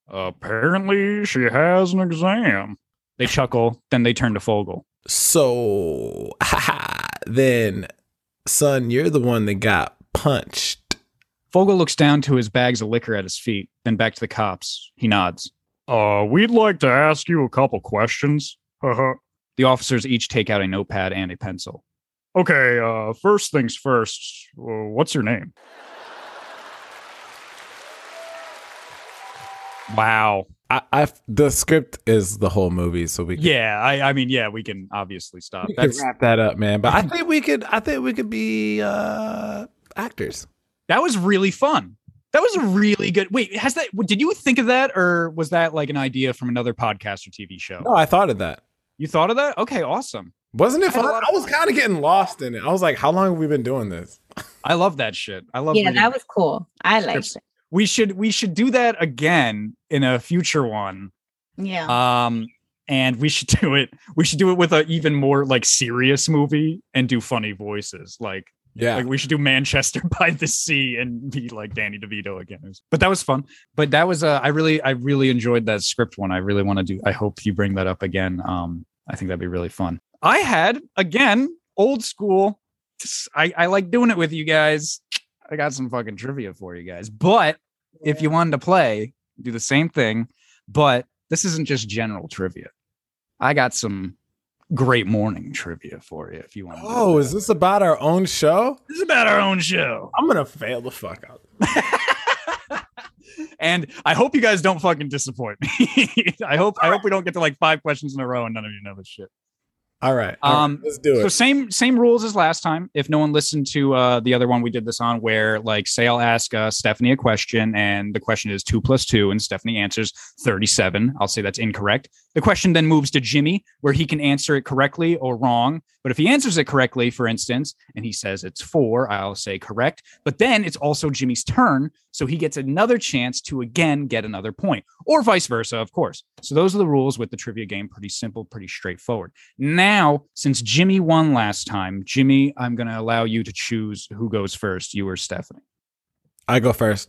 Speaker 2: Apparently, she has an exam. They chuckle, then they turn to Fogel.
Speaker 3: So, then, son, you're the one that got punched.
Speaker 2: Fogel looks down to his bags of liquor at his feet, then back to the cops. He nods. Uh, we'd like to ask you a couple questions. Uh-huh. the officers each take out a notepad and a pencil. Okay, uh, first things first. Uh, what's your name? Wow.
Speaker 3: I, I, the script is the whole movie, so we can,
Speaker 2: Yeah, I, I mean, yeah, we can obviously stop.
Speaker 3: we can
Speaker 2: That's
Speaker 3: wrap that up, man. But I think we could, I think we could be uh actors.
Speaker 2: that was really fun. That was a really good. Wait, has that? Did you think of that, or was that like an idea from another podcast or TV show?
Speaker 3: No, I thought of that.
Speaker 2: You thought of that? Okay, awesome.
Speaker 3: Wasn't it
Speaker 2: I had a
Speaker 3: fun?
Speaker 2: lot of
Speaker 3: I was kind of getting lost in it. I was like, how long have we been doing this? *laughs*
Speaker 2: I love that shit. I love.
Speaker 4: Yeah,
Speaker 2: reading
Speaker 4: that was cool. I liked it.
Speaker 2: We should we should do that again in a future one.
Speaker 4: Yeah.
Speaker 2: Um, and we should *laughs* do it. We should do it with a even more like serious movie and do funny voices. Like
Speaker 3: Yeah.
Speaker 2: like we should do Manchester *laughs* by the Sea and be like Danny DeVito again. But that was fun. But that was uh, I really I really enjoyed that script one. I really want to do. I hope you bring that up again. Um, I think that'd be really fun. I had again old school. I I like doing it with you guys. I got some fucking trivia for you guys. But if you wanted to play, do the same thing. But this isn't just general trivia. I got some great morning trivia for you if you want.
Speaker 3: oh, is this about our own show?
Speaker 2: this is about our own show.
Speaker 3: I'm gonna fail the fuck out. *laughs*
Speaker 2: and I hope you guys don't fucking disappoint me. *laughs* I hope I hope we don't get to like five questions in a row and none of you know this shit.
Speaker 3: All right. all right,
Speaker 2: Um,
Speaker 3: let's do it.
Speaker 2: So same same rules as last time. If no one listened to uh, the other one we did this on, where like say I'll ask uh, Stephanie a question and the question is two plus two, and Stephanie answers thirty seven. I'll say that's incorrect. The question then moves to Jimmy, where he can answer it correctly or wrong. But if he answers it correctly, for instance, and he says it's four, I'll say correct. But then it's also Jimmy's turn, so he gets another chance to again get another point, or vice versa, of course. So those are the rules with the trivia game. Pretty simple, pretty straightforward. Now, since Jimmy won last time, Jimmy, I'm going to allow you to choose who goes first, you or Stephanie.
Speaker 3: I go first.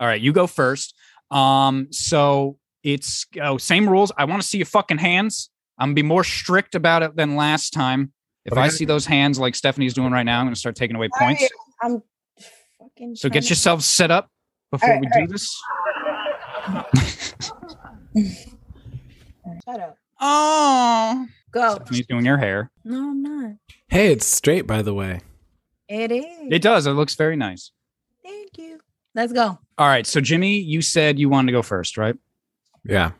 Speaker 2: All right, you go first. Um, so it's oh, same rules. I want to see your fucking hands. I'm gonna be more strict about it than last time. If
Speaker 3: I
Speaker 2: I see those hands like Stephanie's doing right now, I'm gonna start taking away points.
Speaker 4: I'm fucking.
Speaker 2: So get
Speaker 4: to-
Speaker 2: yourselves set up before
Speaker 4: All right,
Speaker 2: we
Speaker 4: all
Speaker 2: do this. *laughs*
Speaker 4: Shut up.
Speaker 2: Oh,
Speaker 4: Go.
Speaker 2: Stephanie's doing your hair.
Speaker 4: No, I'm not.
Speaker 3: Hey, it's straight, by the way.
Speaker 4: It is.
Speaker 2: It does. It looks very nice.
Speaker 4: Thank you. Let's go.
Speaker 2: All right. So Jimmy, you said you wanted to go first, right?
Speaker 3: Yeah.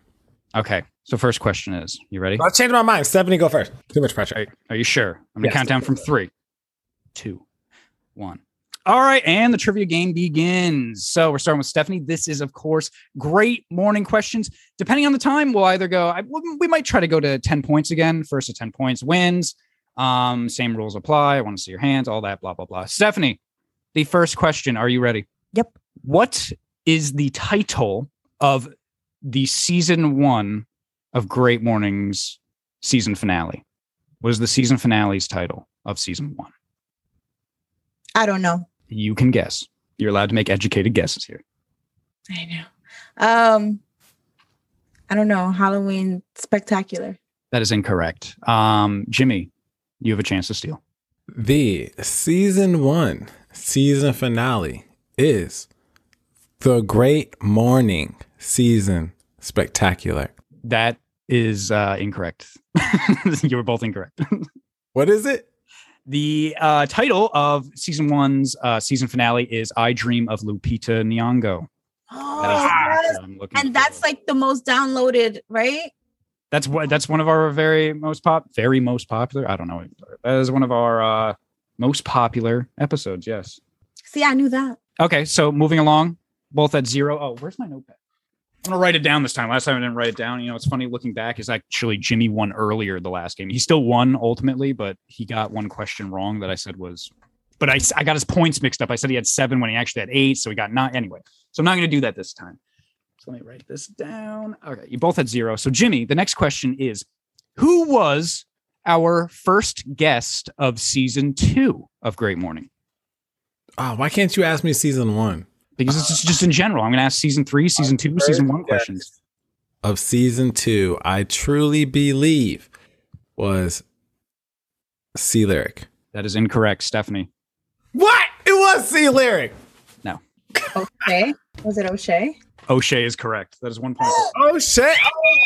Speaker 2: Okay. So first question is, you ready?
Speaker 3: I've changed my mind. Stephanie, go first. Too much pressure.
Speaker 2: Are, are you sure? I'm gonna
Speaker 3: Yes.
Speaker 2: count down from three, two, one. All right, and the trivia game begins. So we're starting with Stephanie. This is, of course, great morning questions. Depending on the time, we'll either go. I, we might try to go to ten points again. First to ten points wins. Um, same rules apply. I want to see your hands. All that. Blah blah blah. Stephanie, the first question. Are you ready?
Speaker 4: Yep.
Speaker 2: What is the title of the season one of Great Mornings season finale? What is the season finale's title of season one?
Speaker 4: I don't know.
Speaker 2: You can guess. You're allowed to make educated guesses here.
Speaker 4: I know. Um, I don't know. Halloween spectacular.
Speaker 2: That is incorrect. Um, Jimmy, you have a chance to steal.
Speaker 3: The season one season finale is the Great Morning Season Spectacular.
Speaker 2: That is uh, incorrect. *laughs* you were both incorrect. *laughs*
Speaker 3: What is it?
Speaker 2: the uh, title of season one's uh, season finale is "I Dream of Lupita Nyong'o."
Speaker 4: Oh,
Speaker 2: That is the
Speaker 4: yes.
Speaker 2: I'm looking
Speaker 4: and that's like the most downloaded, right?
Speaker 2: that's what that's one of our very most pop, very most popular. I don't know. That is one of our uh, most popular episodes. Yes.
Speaker 4: See, I knew that.
Speaker 2: Okay, so moving along, both at zero. Oh, where's my notepad? I'm gonna write it down this time. Last time I didn't write it down. You know, it's funny looking back. Is actually Jimmy won earlier the last game. He still won ultimately, but he got one question wrong that I said was. But I, I got his points mixed up. I said he had seven when he actually had eight, so he got nine. Anyway, so I'm not gonna do that this time. So let me write this down. Okay, you both had zero. So Jimmy, the next question is, who was our first guest of season two of Great Morning?
Speaker 3: Oh, why can't you ask me season one
Speaker 2: Because it's just, just in general. I'm going to ask season three, season two, season one questions.
Speaker 3: of season two? I truly believe was C lyric.
Speaker 2: That is incorrect, Stephanie.
Speaker 3: What? It was C lyric. No.
Speaker 4: Okay. Was it O'Shea?
Speaker 2: O'Shea is correct. That is one point. *gasps*
Speaker 3: Oh shit! Oh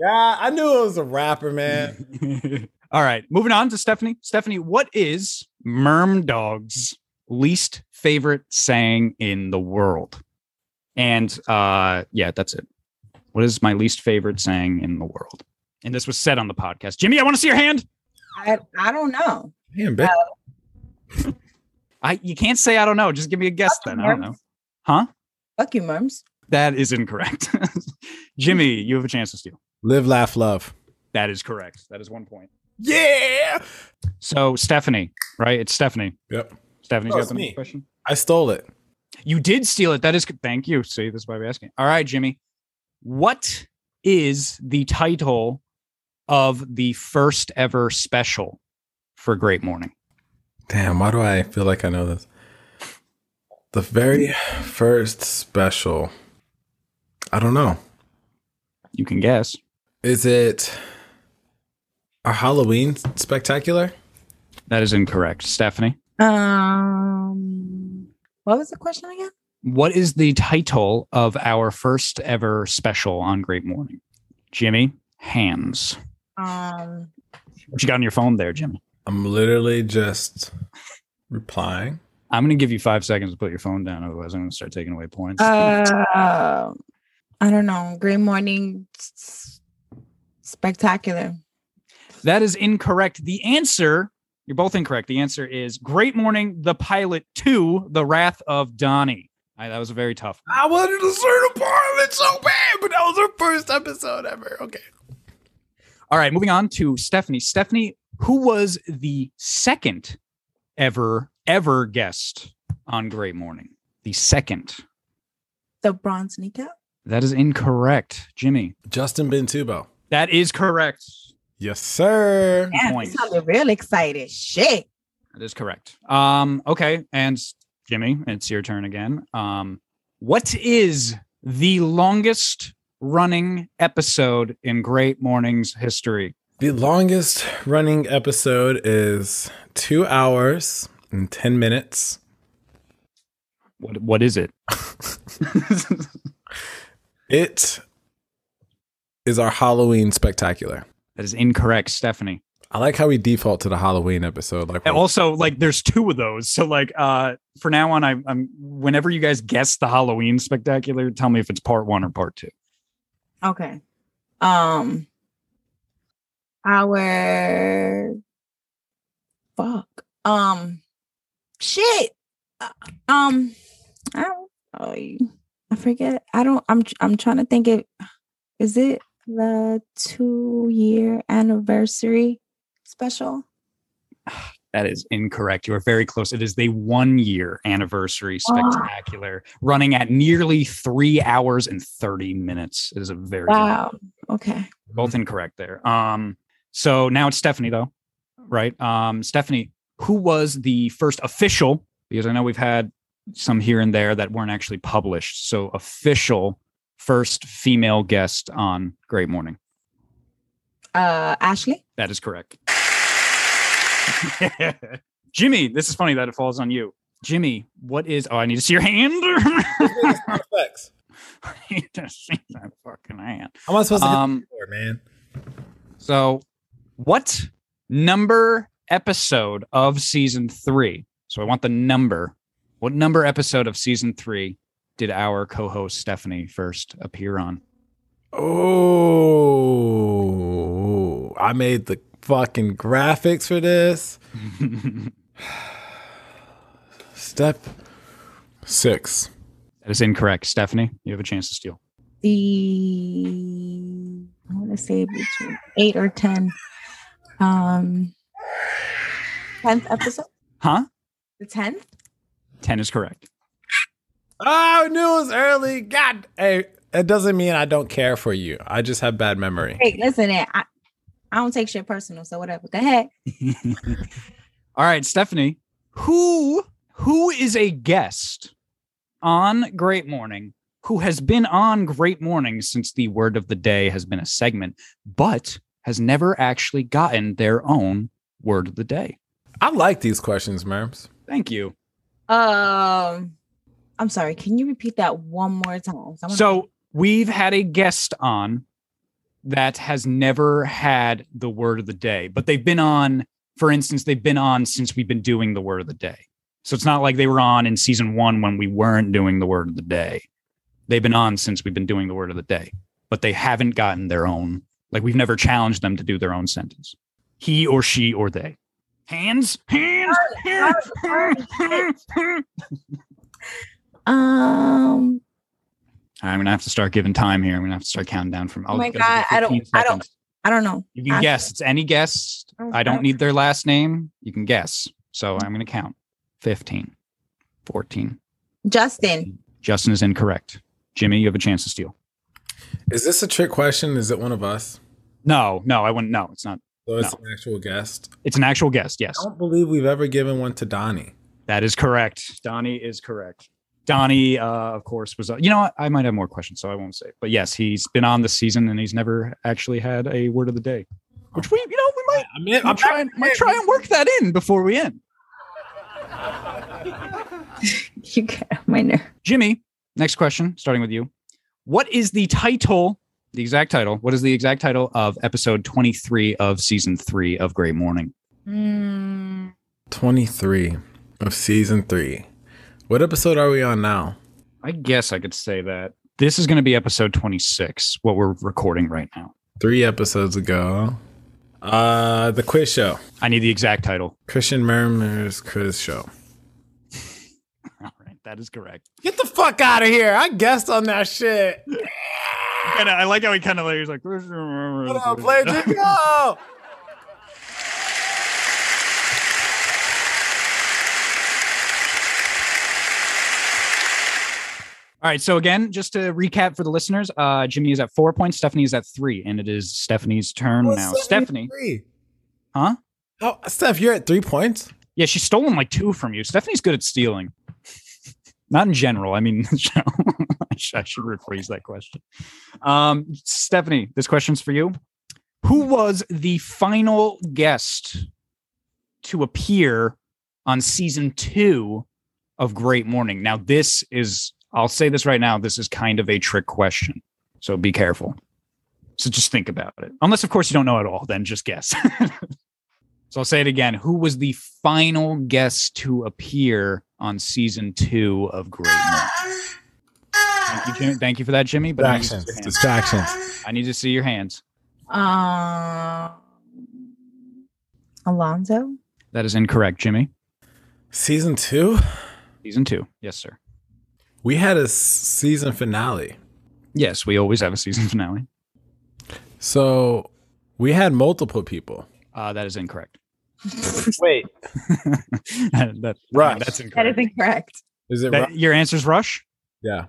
Speaker 3: my god! I knew it was a rapper, man. *laughs*
Speaker 2: All right, moving on to Stephanie. Stephanie, what is Merm Dog's least favorite saying in the world? And uh yeah, that's it. What is my least favorite saying in the world? And this was said on the podcast. Jimmy, I want to see your hand.
Speaker 4: I I don't know.
Speaker 3: Damn, bitch.
Speaker 2: I you can't say I don't know. Just give me a guess
Speaker 4: Fuck you,
Speaker 2: then. I don't know. Huh?
Speaker 4: Fuck you, mums.
Speaker 2: That is incorrect. *laughs* Jimmy, you have a chance to steal.
Speaker 3: Live, laugh, love.
Speaker 2: That is correct. That is one point.
Speaker 3: Yeah.
Speaker 2: So Stephanie, right? It's Stephanie.
Speaker 3: Yep.
Speaker 2: Stephanie's
Speaker 3: No,
Speaker 2: got the question.
Speaker 3: I stole it.
Speaker 2: You did steal it. That is thank you. See, this is why we're asking. All right, Jimmy. What is the title of the first ever special for Great Morning?
Speaker 3: Damn. Why do I feel like I know this? The very first special. I don't know.
Speaker 2: You can guess.
Speaker 3: Is it a Halloween spectacular?
Speaker 2: That is incorrect. Stephanie.
Speaker 4: Um, what was the question again?
Speaker 2: What is the title of our first ever special on Great Morning? Jimmy, hands.
Speaker 4: Um,
Speaker 2: What you got on your phone there, Jimmy?
Speaker 3: I'm literally just replying.
Speaker 2: I'm going to give you five seconds to put your phone down. Otherwise, I'm going to start taking away points.
Speaker 4: uh, I don't know. Great morning, spectacular.
Speaker 2: That is incorrect. The answer, you're both incorrect. The answer is Great Morning, the pilot to The Wrath of Donnie. I, that was a very tough. one.
Speaker 3: I wanted to start a part of it so bad, but that was our first episode ever. Okay.
Speaker 2: All right, moving on to Stephanie. Stephanie, who was the second ever, ever guest on Great Morning? The second.
Speaker 4: The bronze kneecap.
Speaker 2: That is incorrect. Jimmy.
Speaker 3: Justin Bintubo.
Speaker 2: That is correct.
Speaker 3: Yes, sir.
Speaker 4: Yeah,
Speaker 2: Points.
Speaker 4: you sounded real excited. Shit.
Speaker 2: That is correct. Um, okay, and Jimmy, it's your turn again. Um, what is the longest running episode in Great Morning's history?
Speaker 3: The longest running episode is two hours and 10 minutes.
Speaker 2: What what is it? *laughs*
Speaker 3: It is our Halloween spectacular.
Speaker 2: That is incorrect, Stephanie.
Speaker 3: I like how we default to the Halloween episode. Like,
Speaker 2: And also, like, there's two of those. So, like, uh, for now on, I, I'm whenever you guys guess the Halloween spectacular, tell me if it's part one or part two.
Speaker 4: Okay. Um, our fuck. Um, shit. Uh, Um, I don't. Oh, I forget. I don't. I'm. I'm trying to think. It is it the two year anniversary special.
Speaker 2: That is incorrect. You are very close. It is the one year anniversary
Speaker 4: Oh.
Speaker 2: spectacular, running at nearly three hours and 30 minutes. It is a very
Speaker 4: Wow. Okay.
Speaker 2: both incorrect there. Um, so now it's Stephanie though, right? Um, Stephanie, who was the first official? Because I know we've had some here and there that weren't actually published. So official first female guest on Great Morning.
Speaker 4: Uh, Ashley.
Speaker 2: That is correct. *laughs* Jimmy, this is funny that it falls on you. Jimmy, what is? Oh, I need to see your hand.
Speaker 3: Flex.
Speaker 2: I need to see that fucking hand.
Speaker 3: How am I supposed to
Speaker 2: Um,
Speaker 3: man?
Speaker 2: So, what number episode of season three? So, I want the number. What number episode of season three did our co host Stephanie first appear on?
Speaker 3: Oh, I made the fucking graphics for this. *laughs* Step six.
Speaker 2: that is incorrect. Stephanie, you have a chance to steal.
Speaker 4: The I want to say between eight or ten. Um, tenth episode.
Speaker 2: Huh?
Speaker 4: The tenth.
Speaker 2: 10 is correct.
Speaker 3: Oh, I knew it was early. God, hey, it doesn't mean I don't care for you. I just have bad memory.
Speaker 4: Hey, listen, eh, I, I don't take shit personal, so whatever. Go ahead. *laughs*
Speaker 2: All right, Stephanie, who who is a guest on Great Morning who has been on Great Morning since the word of the day has been a segment, but has never actually gotten their own word of the day?
Speaker 3: I like these questions, Merms.
Speaker 2: Thank you.
Speaker 4: Um, I'm sorry. Can you repeat that one more time?
Speaker 2: So we've had a guest on that has never had the word of the day, but they've been on, for instance, they've been on since we've been doing the word of the day. So it's not like they were on in season one when we weren't doing the word of the day. They've been on since we've been doing the word of the day, but they haven't gotten their own, like we've never challenged them to do their own sentence. He or she or they. Hands, hands, hands. *laughs*
Speaker 4: um,
Speaker 2: I'm gonna have to start giving time here. I'm gonna have to start counting down from.
Speaker 4: Oh my
Speaker 2: I'll give you
Speaker 4: God, I don't-
Speaker 2: 15
Speaker 4: I don't- I don't know.
Speaker 2: You can
Speaker 4: I-
Speaker 2: guess. It's any guess.
Speaker 4: Oh,
Speaker 2: I don't need their last name. You can guess. So I'm going to count 15, 14.
Speaker 4: Justin.
Speaker 2: Justin is incorrect. Jimmy, you have a chance to steal.
Speaker 3: Is this a trick question? Is it one of us?
Speaker 2: No, no, I wouldn't. No, it's not.
Speaker 3: So it's
Speaker 2: No.
Speaker 3: an actual guest.
Speaker 2: It's an actual guest. Yes,
Speaker 3: I don't believe we've ever given one to Donnie.
Speaker 2: that is correct. Donnie is correct. Donnie, uh, of course, was. Uh, you know, what? I might have more questions, so I won't say. it. But yes, he's been on this season, and he's never actually had a word of the day, which we, you know, we might,
Speaker 3: I mean,
Speaker 2: I'm trying, might try and work that in before we end. *laughs*
Speaker 4: You get my nerve.
Speaker 2: Jimmy, next question, starting with you. What is the title, the exact title? What is the exact title of episode 23 of season three of Great Morning?
Speaker 4: Mm,
Speaker 3: 23 of season three. What episode are we on now?
Speaker 2: I guess I could say that. This is going to be episode 26, what we're recording right now.
Speaker 3: Three episodes ago. Uh, the quiz show.
Speaker 2: I need the exact title.
Speaker 3: Christian Murmur's quiz show. *laughs*
Speaker 2: All right, that is correct.
Speaker 3: Get the fuck out of here! I guessed on that shit.
Speaker 2: Kinda, *laughs* I like how he kind of like, he's like,
Speaker 3: Hold on, play jingle. *laughs*
Speaker 2: All right. So again, just to recap for the listeners, uh, Jimmy is at four points, Stephanie is at three, and it is Stephanie's turn
Speaker 3: Oh,
Speaker 2: now. Stephanie,
Speaker 3: 73.
Speaker 2: huh?
Speaker 3: Oh, Steph, you're at three points.
Speaker 2: Yeah, she's stolen like two from you. Stephanie's good at stealing. Not in general. I mean, *laughs* I should I should rephrase that question. Um, Stephanie, this question's for you. Who was the final guest to appear on season two of Great Morning? Now, this is, I'll say this right now, this is kind of a trick question. So be careful. So just think about it. Unless, of course, you don't know at all, then just guess. *laughs* So I'll say it again. Who was the final guest to appear on season two of Great Morning? Thank you, Jimmy. Thank you for that, Jimmy. But I need, to see
Speaker 3: Distractions.
Speaker 2: your hands.
Speaker 3: Distractions.
Speaker 2: I need to see your hands.
Speaker 4: um, Alonzo.
Speaker 2: That is incorrect, Jimmy.
Speaker 3: Season two,
Speaker 2: Season two. Yes, sir.
Speaker 3: We had a season finale.
Speaker 2: Yes, we always have a season finale.
Speaker 3: So we had multiple people.
Speaker 2: Uh, that is incorrect. *laughs*
Speaker 3: Wait, *laughs*
Speaker 2: that, that-
Speaker 3: Rush.
Speaker 2: That's incorrect.
Speaker 4: is incorrect.
Speaker 3: is it
Speaker 2: That-
Speaker 3: right?
Speaker 2: your answer's Rush?
Speaker 3: Yeah.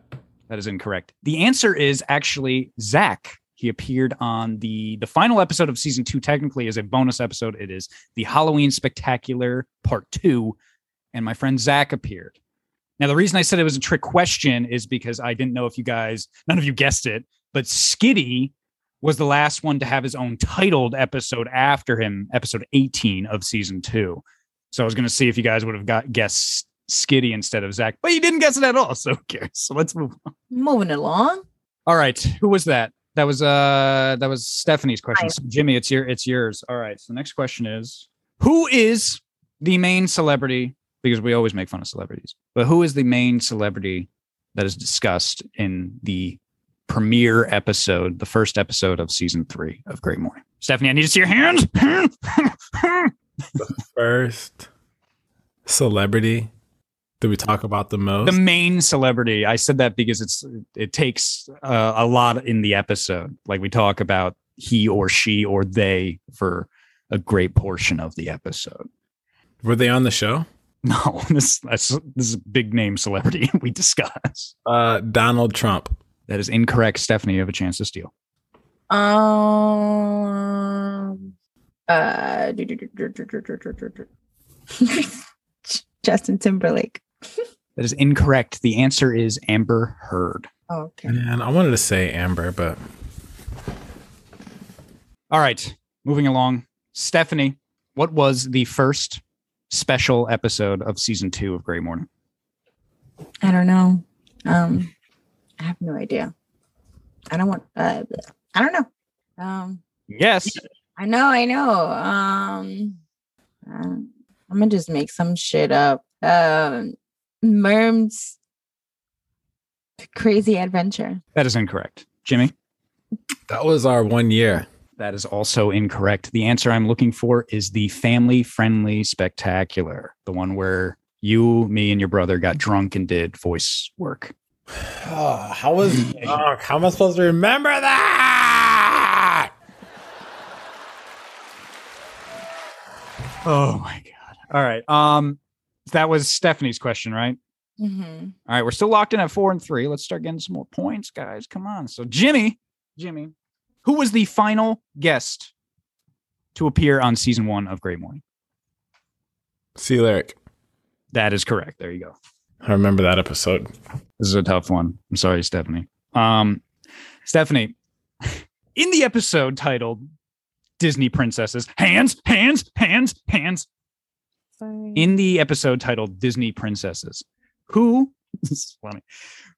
Speaker 2: That is incorrect. The answer is actually Zach. He appeared on the the final episode of season two. Technically, is a bonus episode. It is the Halloween Spectacular Part Two, and my friend Zach appeared. Now, the reason I said it was a trick question is because I didn't know if you guys, none of you guessed it, but Skitty was the last one to have his own titled episode after him, episode 18 of season two. So I was going to see if you guys would have got guessed Skitty instead of Zach, but you didn't guess it at all. *laughs* So who cares? So let's move on.
Speaker 4: Moving along.
Speaker 2: All right. Who was that? That was uh that was Stephanie's question. So, Jimmy, it's your it's yours. All right. So the next question is who is the main celebrity? Because we always make fun of celebrities, but who is the main celebrity that is discussed in the premiere episode, the first episode of season three of Great Morning? Stephanie, I need to see your hands. *laughs*
Speaker 3: the First celebrity that we talk about the most.
Speaker 2: the main celebrity. I said that because it's it takes uh, a lot in the episode. Like we talk about he or she or they for a great portion of the episode.
Speaker 3: Were they on the show? *laughs*
Speaker 2: No, this that's this is a big name celebrity *laughs* we discuss.
Speaker 3: Uh, Donald Trump.
Speaker 2: That is incorrect, Stephanie. You have a chance to steal.
Speaker 4: Um, Uh, Justin Timberlake.
Speaker 2: That is incorrect. The answer is Amber Heard.
Speaker 4: Oh, okay.
Speaker 3: And I wanted to say Amber, but
Speaker 2: All right, moving along. Stephanie, what was the first special episode of season two of Great Morning?
Speaker 4: I don't know. Um, I have no idea. I don't want. Uh, I don't know. Um,
Speaker 2: Yes.
Speaker 4: I know. I know. Um, um, I'm gonna just make some shit up. Um, Merm's crazy adventure.
Speaker 2: That is incorrect. Jimmy?
Speaker 3: that was our one year.
Speaker 2: That is also incorrect. The answer I'm looking for is the family friendly spectacular, the one where you, me, and your brother got drunk and did voice work.
Speaker 3: Oh, how was oh, how am I supposed to remember that?
Speaker 2: Oh my god. All right. Um that was Stephanie's question, right?
Speaker 4: Mm-hmm.
Speaker 2: All right, we're still locked in at four and three. Let's start getting some more points, guys. Come on. So Jimmy, Jimmy, who was the final guest to appear on season one of Great Morning?
Speaker 3: See lyric.
Speaker 2: That is correct. There you go.
Speaker 3: I remember that episode.
Speaker 2: This is a tough one. I'm sorry, Stephanie. Um, Stephanie, in the episode titled Disney Princesses, hands, hands, hands, hands,
Speaker 4: Sorry.
Speaker 2: in the episode titled Disney Princesses, who *laughs* this is funny,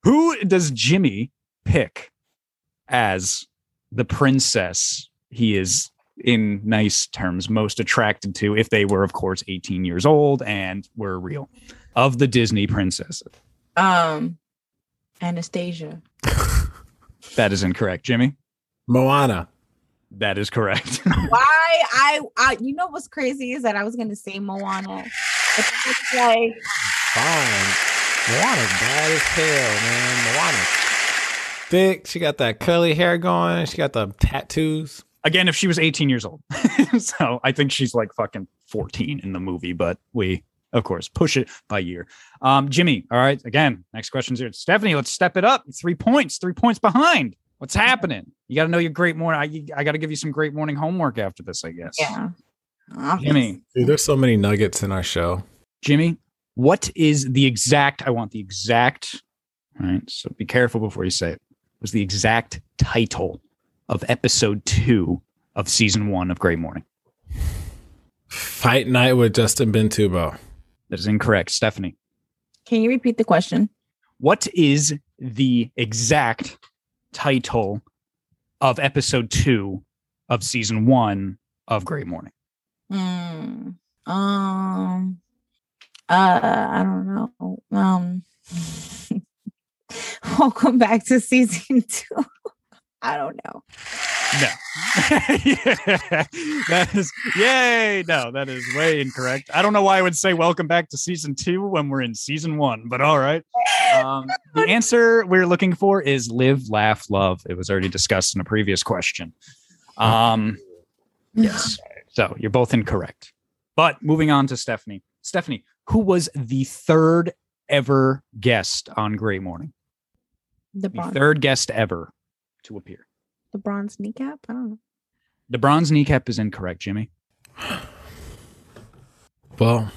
Speaker 2: who does Jimmy pick as the princess he is in nice terms most attracted to if they were of course 18 years old and were real of the Disney princesses?
Speaker 4: um, Anastasia. *laughs*
Speaker 2: That is incorrect, Jimmy.
Speaker 3: Moana.
Speaker 2: That is correct. *laughs*
Speaker 4: Why I I you know what's crazy is that I was gonna say Moana. But then it's like
Speaker 3: Fine. Moana's bad as hell, man. Moana's thick. She got that curly hair going. She got the tattoos.
Speaker 2: Again, if she was 18 years old. *laughs* so I think she's like fucking 14 in the movie, but we of course push it by year. Um, Jimmy, all right. Again, next question's here. Stephanie, let's step it up. Three points, three points behind. What's happening? You got to know your great morning. I, I got to give you some great morning homework after this, I guess.
Speaker 4: yeah.
Speaker 2: Jimmy,
Speaker 3: Dude, there's so many nuggets in our show.
Speaker 2: Jimmy, what is the exact? I want the exact. All right, so be careful before you say it. Was the exact title of episode two of season one of Great Morning?
Speaker 3: Fight night with Justin Bintubo.
Speaker 2: That is incorrect, Stephanie.
Speaker 4: Can you repeat the question?
Speaker 2: What is the exact title of episode two of season one of Great Morning?
Speaker 4: Hmm. Um. Uh. I don't know. Um. *laughs* *laughs* welcome back to season *laughs* two. I don't know.
Speaker 2: No. Yeah, *laughs* that is yay. No, that is way incorrect. I don't know why I would say welcome back to season two when we're in season one, but all right. Um, the answer we're looking for is live, laugh, love. It was already discussed in a previous question. Um, yes. So you're both incorrect. But moving on to Stephanie. Stephanie, who was the third ever guest on Great Morning?
Speaker 4: The
Speaker 2: The
Speaker 4: bronze,
Speaker 2: third guest ever to appear.
Speaker 4: the bronze kneecap. I don't know.
Speaker 2: The bronze kneecap is incorrect, Jimmy. *gasps*
Speaker 3: Well,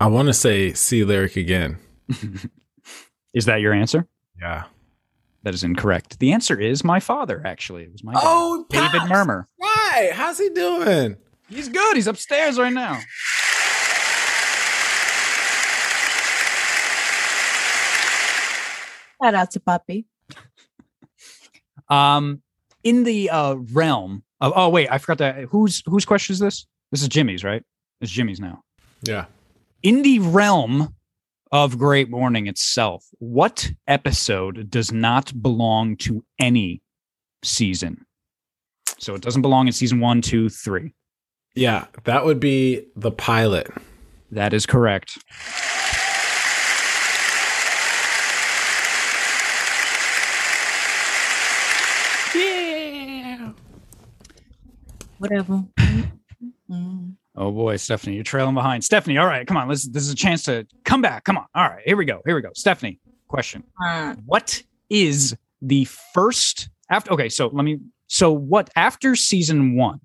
Speaker 3: I want to say see lyric again. *laughs*
Speaker 2: is that your answer?
Speaker 3: Yeah.
Speaker 2: That is incorrect. The answer is my father, actually. It was my dad,
Speaker 3: Oh,
Speaker 2: David
Speaker 3: Pops!
Speaker 2: Murmur.
Speaker 3: Right. How's he doing?
Speaker 2: He's good. He's upstairs right now.
Speaker 4: Shout out to Puppy.
Speaker 2: Um, in the uh realm of oh wait, I forgot that whose whose question is this? This is Jimmy's, right? It's Jimmy's now.
Speaker 3: Yeah.
Speaker 2: In the realm of Great Morning itself, what episode does not belong to any season? So it doesn't belong in season one, two, three.
Speaker 3: Yeah. That would be the pilot.
Speaker 2: That is correct.
Speaker 3: Yeah.
Speaker 4: Whatever. Mm.
Speaker 2: Oh boy, Stephanie, you're trailing behind. Stephanie, all right, come on. Let's this is a chance to come back. Come on. All right, here we go. Here we go. Stephanie, question.
Speaker 4: Uh,
Speaker 2: What is the first after okay, so let me so what after season one?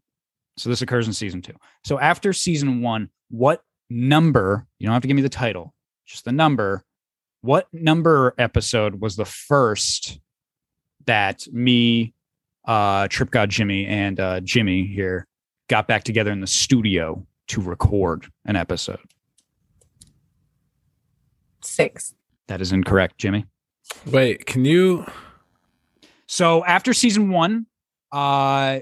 Speaker 2: So this occurs in season two. So after season one, what number? You don't have to give me the title, just the number. What number episode was the first that me, uh, Trip God Jimmy, and uh, Jimmy here got back together in the studio to record an episode?
Speaker 4: Six.
Speaker 2: That is incorrect, Jimmy.
Speaker 3: Wait, can you?
Speaker 2: So after season one, uh,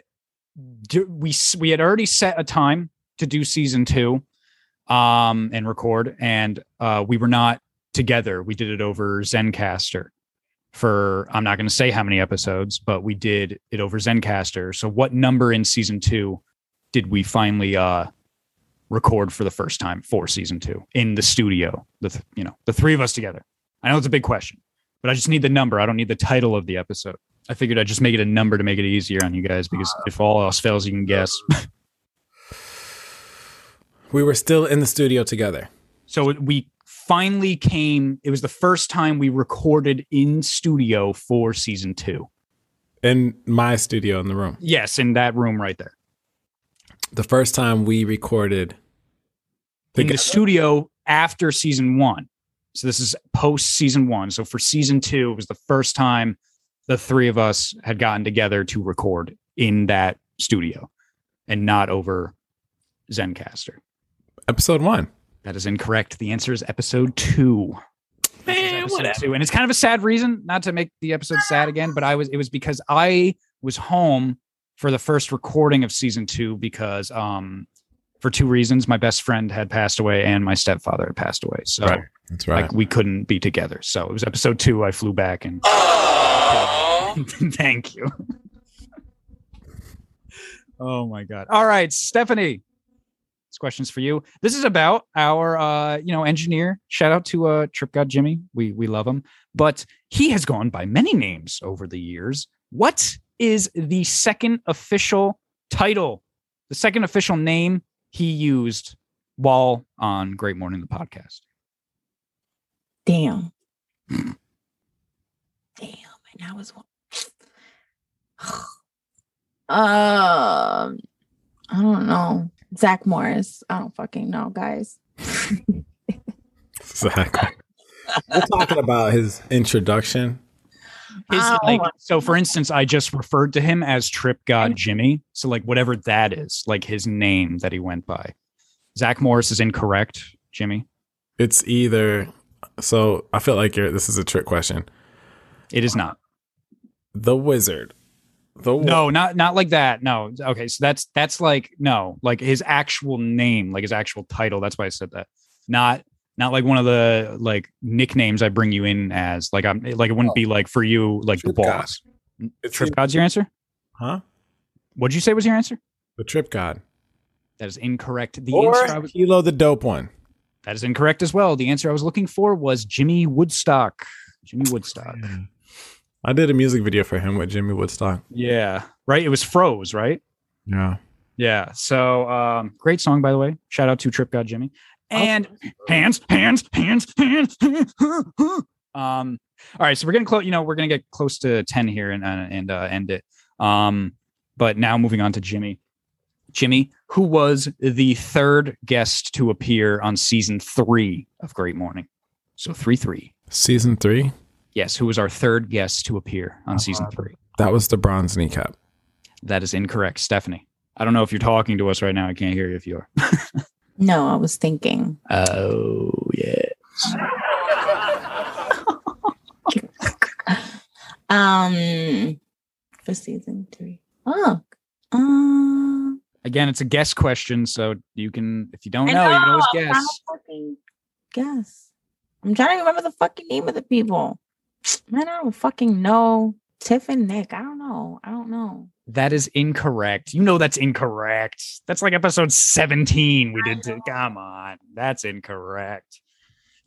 Speaker 2: do- we we had already set a time to do season two, um, and record, and uh, we were not together. We did it over Zencastr for I'm not going to say how many episodes, but we did it over Zencastr. So what number in season two did we finally uh record for the first time for season two in the studio? The th- you know the three of us together. I know it's a big question, but I just need the number. I don't need the title of the episode. I figured I'd just make it a number to make it easier on you guys because if all else fails, you can guess.
Speaker 3: We were still in the studio together.
Speaker 2: so we finally came. It was the first time we recorded in studio for season two.
Speaker 3: in my studio in the room.
Speaker 2: Yes, in that room right there.
Speaker 3: The first time we recorded
Speaker 2: in the studio after season one. So this is post season one. So for season two, it was the first time the three of us had gotten together to record in that studio and not over Zencastr.
Speaker 3: episode one.
Speaker 2: That is incorrect. The answer is episode two.
Speaker 3: Man,
Speaker 2: episode
Speaker 3: whatever.
Speaker 2: two. And it's kind of a sad reason, not to make the episode sad again, but I was it was because I was home for the first recording of season two because um for two reasons. My best friend had passed away and my stepfather had passed away. So
Speaker 3: Right. That's right.
Speaker 2: like we couldn't be together. So it was episode two. I flew back and *laughs* thank you. oh my god. All right, Stephanie. Question's for you. This is about our uh, you know, engineer. Shout out to uh Trip God Jimmy. We we love him. But he has gone by many names over the years. What is the second official title? The second official name he used while on Great Morning the podcast.
Speaker 4: Damn. Damn. And I was one. *sighs* Um, I don't know. Zach Morris. I don't fucking know, guys. *laughs*
Speaker 3: Exactly. We're talking about his introduction.
Speaker 2: His,
Speaker 4: Oh,
Speaker 2: like, so for instance, I just referred to him as Trip God Jimmy. So like whatever that is, like his name that he went by. Zach Morris is incorrect, Jimmy.
Speaker 3: It's either so I feel like you're, this is a trick question.
Speaker 2: It is not.
Speaker 3: The wizard. The
Speaker 2: No, not not like that. No. Okay, so that's that's like no, like his actual name, like his actual title. That's why I said that. Not not like one of the like nicknames I bring you in as. Like I'm like it wouldn't be oh. like for you like the
Speaker 3: Trip God.
Speaker 2: boss.
Speaker 3: It's
Speaker 2: Trip God's your answer?
Speaker 3: huh?
Speaker 2: What'd you say was your answer?
Speaker 3: The trip god.
Speaker 2: That is incorrect. The
Speaker 3: or
Speaker 2: answer I was
Speaker 3: Kilo the dope one.
Speaker 2: That is incorrect as well. The answer I was looking for was Jimmy Woodstock. Jimmy Woodstock.
Speaker 3: I did a music video for him with Jimmy Woodstock.
Speaker 2: Yeah. Right. It was Froze, right?
Speaker 3: Yeah.
Speaker 2: Yeah. So um, great song, by the way. Shout out to Trip God Jimmy. And hands, hands, hands, hands. *laughs* um, all right. So we're getting close, you know, we're gonna get close to 10 here and uh, and uh, end it. Um, but now moving on to Jimmy. Jimmy, who was the third guest to appear on season three of Great Morning. So three three.
Speaker 3: Season three.
Speaker 2: Yes, who was our third guest to appear on season three?
Speaker 3: That was the bronze kneecap.
Speaker 2: That is incorrect, Stephanie. I don't know if you're talking to us right now. I can't hear you if you are. *laughs*
Speaker 4: No, I was thinking.
Speaker 2: Oh yeah. *laughs*
Speaker 4: Um, for season three. Oh, um,
Speaker 2: Again, it's a guess question, so you can, if you don't
Speaker 4: I
Speaker 2: know, you can always
Speaker 4: I'm
Speaker 2: guess.
Speaker 4: guess. I'm trying to remember the fucking name of the people. Man, I don't fucking know. Tiff and Nick. I don't know. I don't know.
Speaker 2: That is incorrect. You know that's incorrect. That's like episode 17 we did. To, come on, that's incorrect.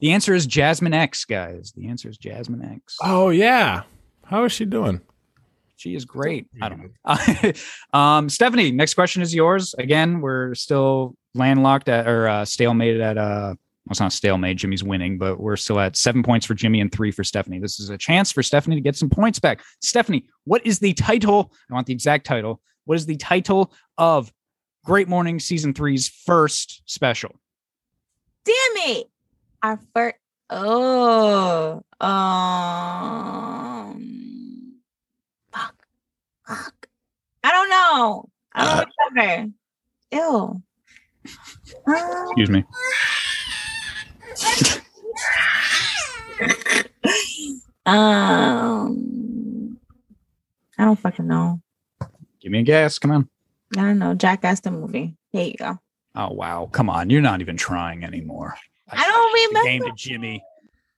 Speaker 2: The answer is Jasmine X, guys. The answer is Jasmine X.
Speaker 3: Oh yeah. How is she doing?
Speaker 2: She is great. I don't know. *laughs* um, Stephanie, next question is yours. Again, we're still landlocked at or uh, stalemated at uh well, it's not stalemate. Jimmy's winning, but we're still at seven points for Jimmy and three for Stephanie. This is a chance for Stephanie to get some points back. Stephanie, what is the title? I want the exact title. What is the title of Great Morning season three's first special?
Speaker 4: Damn it. Our first oh um fuck. Fuck. I don't know. I don't remember. Ew. Um,
Speaker 2: Excuse me.
Speaker 4: Um I don't fucking know.
Speaker 2: Give me a guess. Come on.
Speaker 4: I don't know. Jackass the movie. There you go.
Speaker 2: Oh wow. Come on. You're not even trying anymore.
Speaker 4: I don't
Speaker 2: The game
Speaker 4: remember.
Speaker 2: to Jimmy.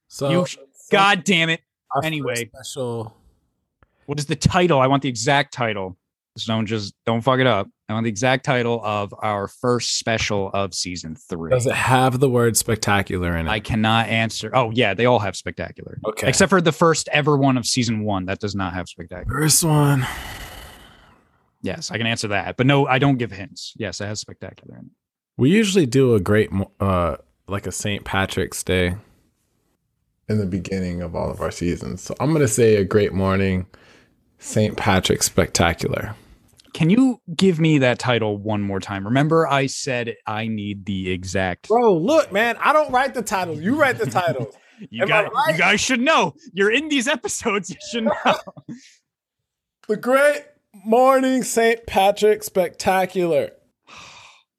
Speaker 3: So,
Speaker 2: You sh- God damn it. anyway.
Speaker 3: special.
Speaker 2: What is the title? I want the exact title. So don't just don't fuck it up. I want the exact title of our first special of season three.
Speaker 3: Does it have the word spectacular in it?
Speaker 2: I cannot answer. Oh yeah, they all have spectacular.
Speaker 3: okay.
Speaker 2: Except for the first ever one of season one. That does not have spectacular.
Speaker 3: first one.
Speaker 2: Yes, I can answer that. But no, I don't give hints. Yes, it has spectacular in it.
Speaker 3: We usually do a great, uh, like a St. Patrick's Day in the beginning of all of our seasons. So I'm gonna say a great morning, St. Patrick's Spectacular.
Speaker 2: Can you give me that title one more time? Remember, I said I need the exact.
Speaker 3: Bro, look, man, I don't write the titles. You write the titles. *laughs*
Speaker 2: You
Speaker 3: am I
Speaker 2: guys,
Speaker 3: right?
Speaker 2: you guys should know. You're in these episodes. You should know. *laughs*
Speaker 3: the great morning, St. Patrick's Spectacular. *sighs*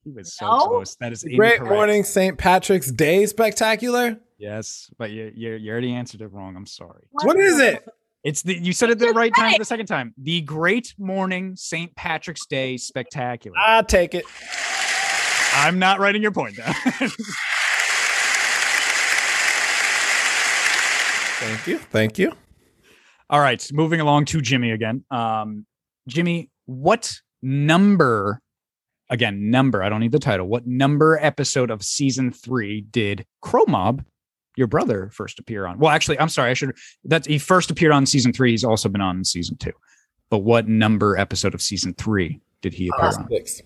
Speaker 2: He was so
Speaker 4: No.
Speaker 2: close. That is
Speaker 3: The great
Speaker 2: incorrect.
Speaker 3: morning, St. Patrick's Day Spectacular.
Speaker 2: Yes, but you, you you already answered it wrong. I'm sorry.
Speaker 3: What is it?
Speaker 2: It's the you said it the right time
Speaker 4: it.
Speaker 2: the second time. The Great Morning St. Patrick's Day Spectacular.
Speaker 3: I'll take it.
Speaker 2: I'm not writing your point down. *laughs*
Speaker 3: Thank you. Thank you.
Speaker 2: All right, moving along to Jimmy again. Um, Jimmy, what number? Again, number. I don't need the title. What number episode of season three did Crow Mob, your brother, first appear on? Well, actually, I'm sorry. I should. That's he first appeared on season three. He's also been on in season two. But what number episode of season three did he appear on?
Speaker 3: Six.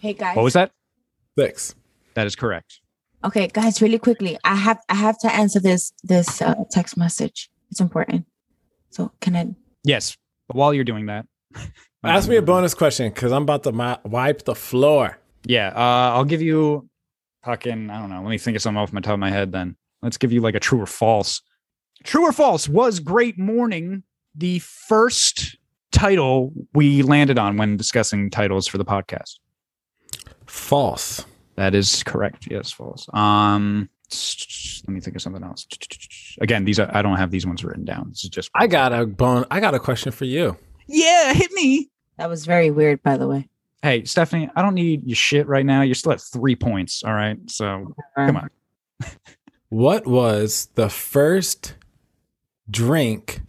Speaker 4: Hey guys.
Speaker 2: What was that?
Speaker 3: Six.
Speaker 2: That is correct.
Speaker 4: Okay, guys, really quickly. I have I have to answer this this uh, text message. It's important. So can I?
Speaker 2: Yes. But while you're doing that, *laughs*
Speaker 3: Ask me a bonus question because I'm about to mi- wipe the floor.
Speaker 2: Yeah, uh, I'll give you fucking I don't know. Let me think of something off my top of my head. Then let's give you like a true or false. True or false was Great Morning the first title we landed on when discussing titles for the podcast.
Speaker 3: False.
Speaker 2: That is correct. Yes, false. Um, let me think of something else. Again, these are I don't have these ones written down. This is just
Speaker 3: I got a bone. I got a question for you.
Speaker 2: yeah. Hit me.
Speaker 4: That was very weird, by the way.
Speaker 2: Hey, Stephanie, I don't need your shit right now. You're still at three points. All right. So come on. *laughs*
Speaker 3: What was the first drink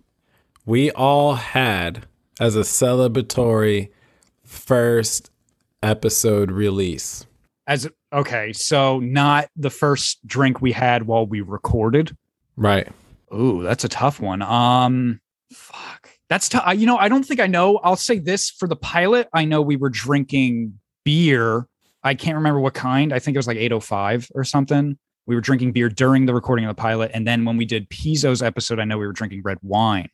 Speaker 3: we all had as a celebratory first episode release?
Speaker 2: As okay, so not the first drink we had while we recorded.
Speaker 3: Right.
Speaker 2: Ooh, that's a tough one. Um, fuck, that's tough. You know, I don't think I know. I'll say this for the pilot. I know we were drinking beer. I can't remember what kind. I think it was like 805 or something. We were drinking beer during the recording of the pilot, and then when we did Pizzo's episode, I know we were drinking red wine.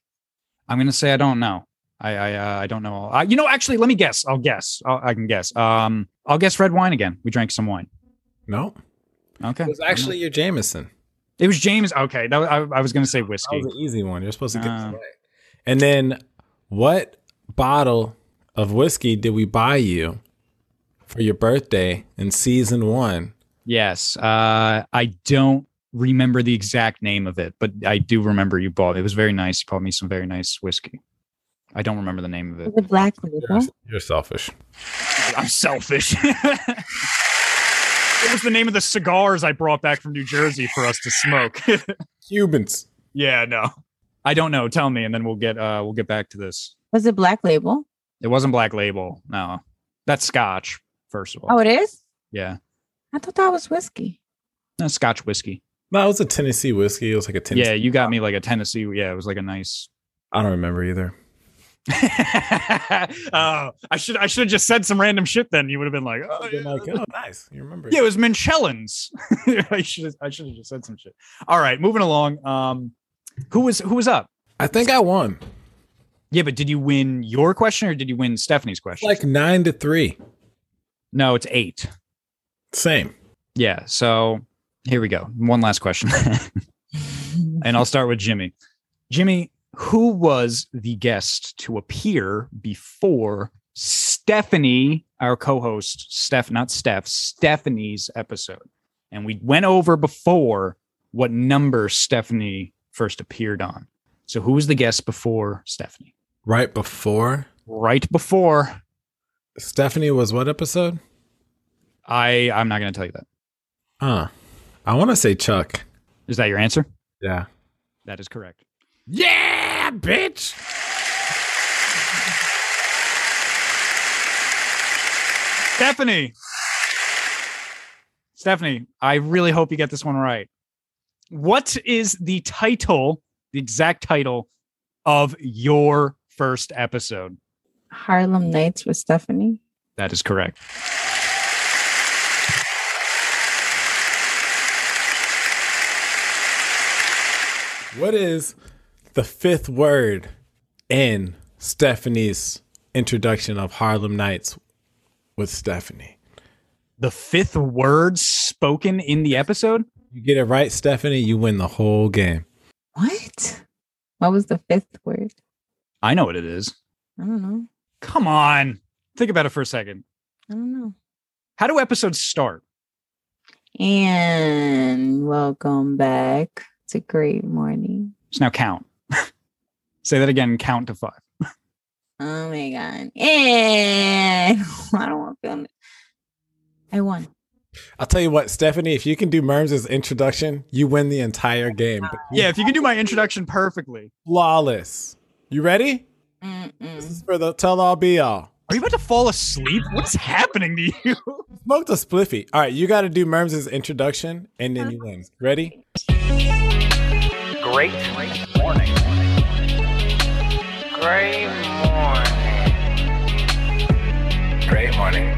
Speaker 2: I'm gonna say I don't know. I I uh, I don't know. Uh, you know, actually, let me guess. I'll guess. I'll, I can guess. Um, I'll guess red wine again. We drank some wine.
Speaker 3: No.
Speaker 2: Okay.
Speaker 3: It was actually your Jameson.
Speaker 2: It was James. Okay, that, was- I, I was going to say whiskey.
Speaker 3: That was an easy one. You're supposed to get this right. And then what bottle of whiskey did we buy you for your birthday in season one?
Speaker 2: Yes. Uh, I don't remember the exact name of it, but I do remember you bought. It was very nice. You bought me some very nice whiskey. I don't remember the name of it.
Speaker 4: The black label.
Speaker 3: You're, you're selfish.
Speaker 2: I'm selfish. *laughs* it was the name of the cigars I brought back from New Jersey for us to smoke. *laughs*
Speaker 3: Cubans.
Speaker 2: yeah, no. I don't know. Tell me, and then we'll get uh we'll get back to this.
Speaker 4: Was it black label?
Speaker 2: It wasn't Black Label. No, that's Scotch. First of all,
Speaker 4: Oh, it is.
Speaker 2: yeah,
Speaker 4: I thought that was whiskey.
Speaker 2: no, Scotch whiskey.
Speaker 3: No, it was a Tennessee whiskey. It was like a Tennessee.
Speaker 2: Yeah, you got me like a Tennessee. Yeah, it was like a nice.
Speaker 3: I don't remember either. *laughs*
Speaker 2: oh, I should I should have just said some random shit. Then you would have been like, oh,
Speaker 3: Been
Speaker 2: yeah.
Speaker 3: like, oh, nice. You remember?
Speaker 2: yeah, it was Michelin's. *laughs* I should I should have just said some shit. All right, moving along. Um, who was who was up?
Speaker 3: I think I won.
Speaker 2: Yeah, but did you win your question or did you win Stephanie's question?
Speaker 3: Like nine to three.
Speaker 2: No, it's eight.
Speaker 3: Same.
Speaker 2: Yeah. So here we go. One last question. *laughs* and I'll start with Jimmy. Jimmy, who was the guest to appear before Stephanie, our co-host, Steph, not Steph, Stephanie's episode? And we went over before what number Stephanie first appeared on. So who was the guest before Stephanie?
Speaker 3: Right before
Speaker 2: Right before
Speaker 3: Stephanie was what episode?
Speaker 2: I I'm not going to tell you that.
Speaker 3: Huh. I want to say Chuck.
Speaker 2: Is that your answer?
Speaker 3: Yeah.
Speaker 2: That is correct.
Speaker 3: Yeah, bitch.
Speaker 2: Stephanie. Stephanie, I really hope you get this one right. What is the title, the exact title of your first episode?
Speaker 4: Harlem Nights with Stephanie.
Speaker 2: That is correct.
Speaker 3: What is the fifth word in Stephanie's introduction of Harlem Nights with Stephanie?
Speaker 2: The fifth word spoken in the episode?
Speaker 3: You get it right, Stephanie, you win the whole game.
Speaker 4: What? What was the fifth word?
Speaker 2: I know what it is.
Speaker 4: I don't know.
Speaker 2: Come on. Think about it for a second.
Speaker 4: I don't know.
Speaker 2: How do episodes start?
Speaker 4: And welcome back to Great Morning.
Speaker 2: So now count. *laughs* Say that again, count to five.
Speaker 4: Oh my god. And *laughs* I don't want to feel it. I won.
Speaker 3: I'll tell you what, Stephanie, if you can do Merms' introduction, you win the entire game.
Speaker 2: Yeah, if you can do my introduction perfectly.
Speaker 3: Flawless. You ready? This
Speaker 4: Mm-mm.
Speaker 3: is for the tell all be all.
Speaker 2: Are you about to fall asleep? What's happening to you? *laughs*
Speaker 3: Smoked a spliffy. All right, you got to do Merms' introduction and then you win. Ready?
Speaker 1: Great morning. Great morning. Great morning.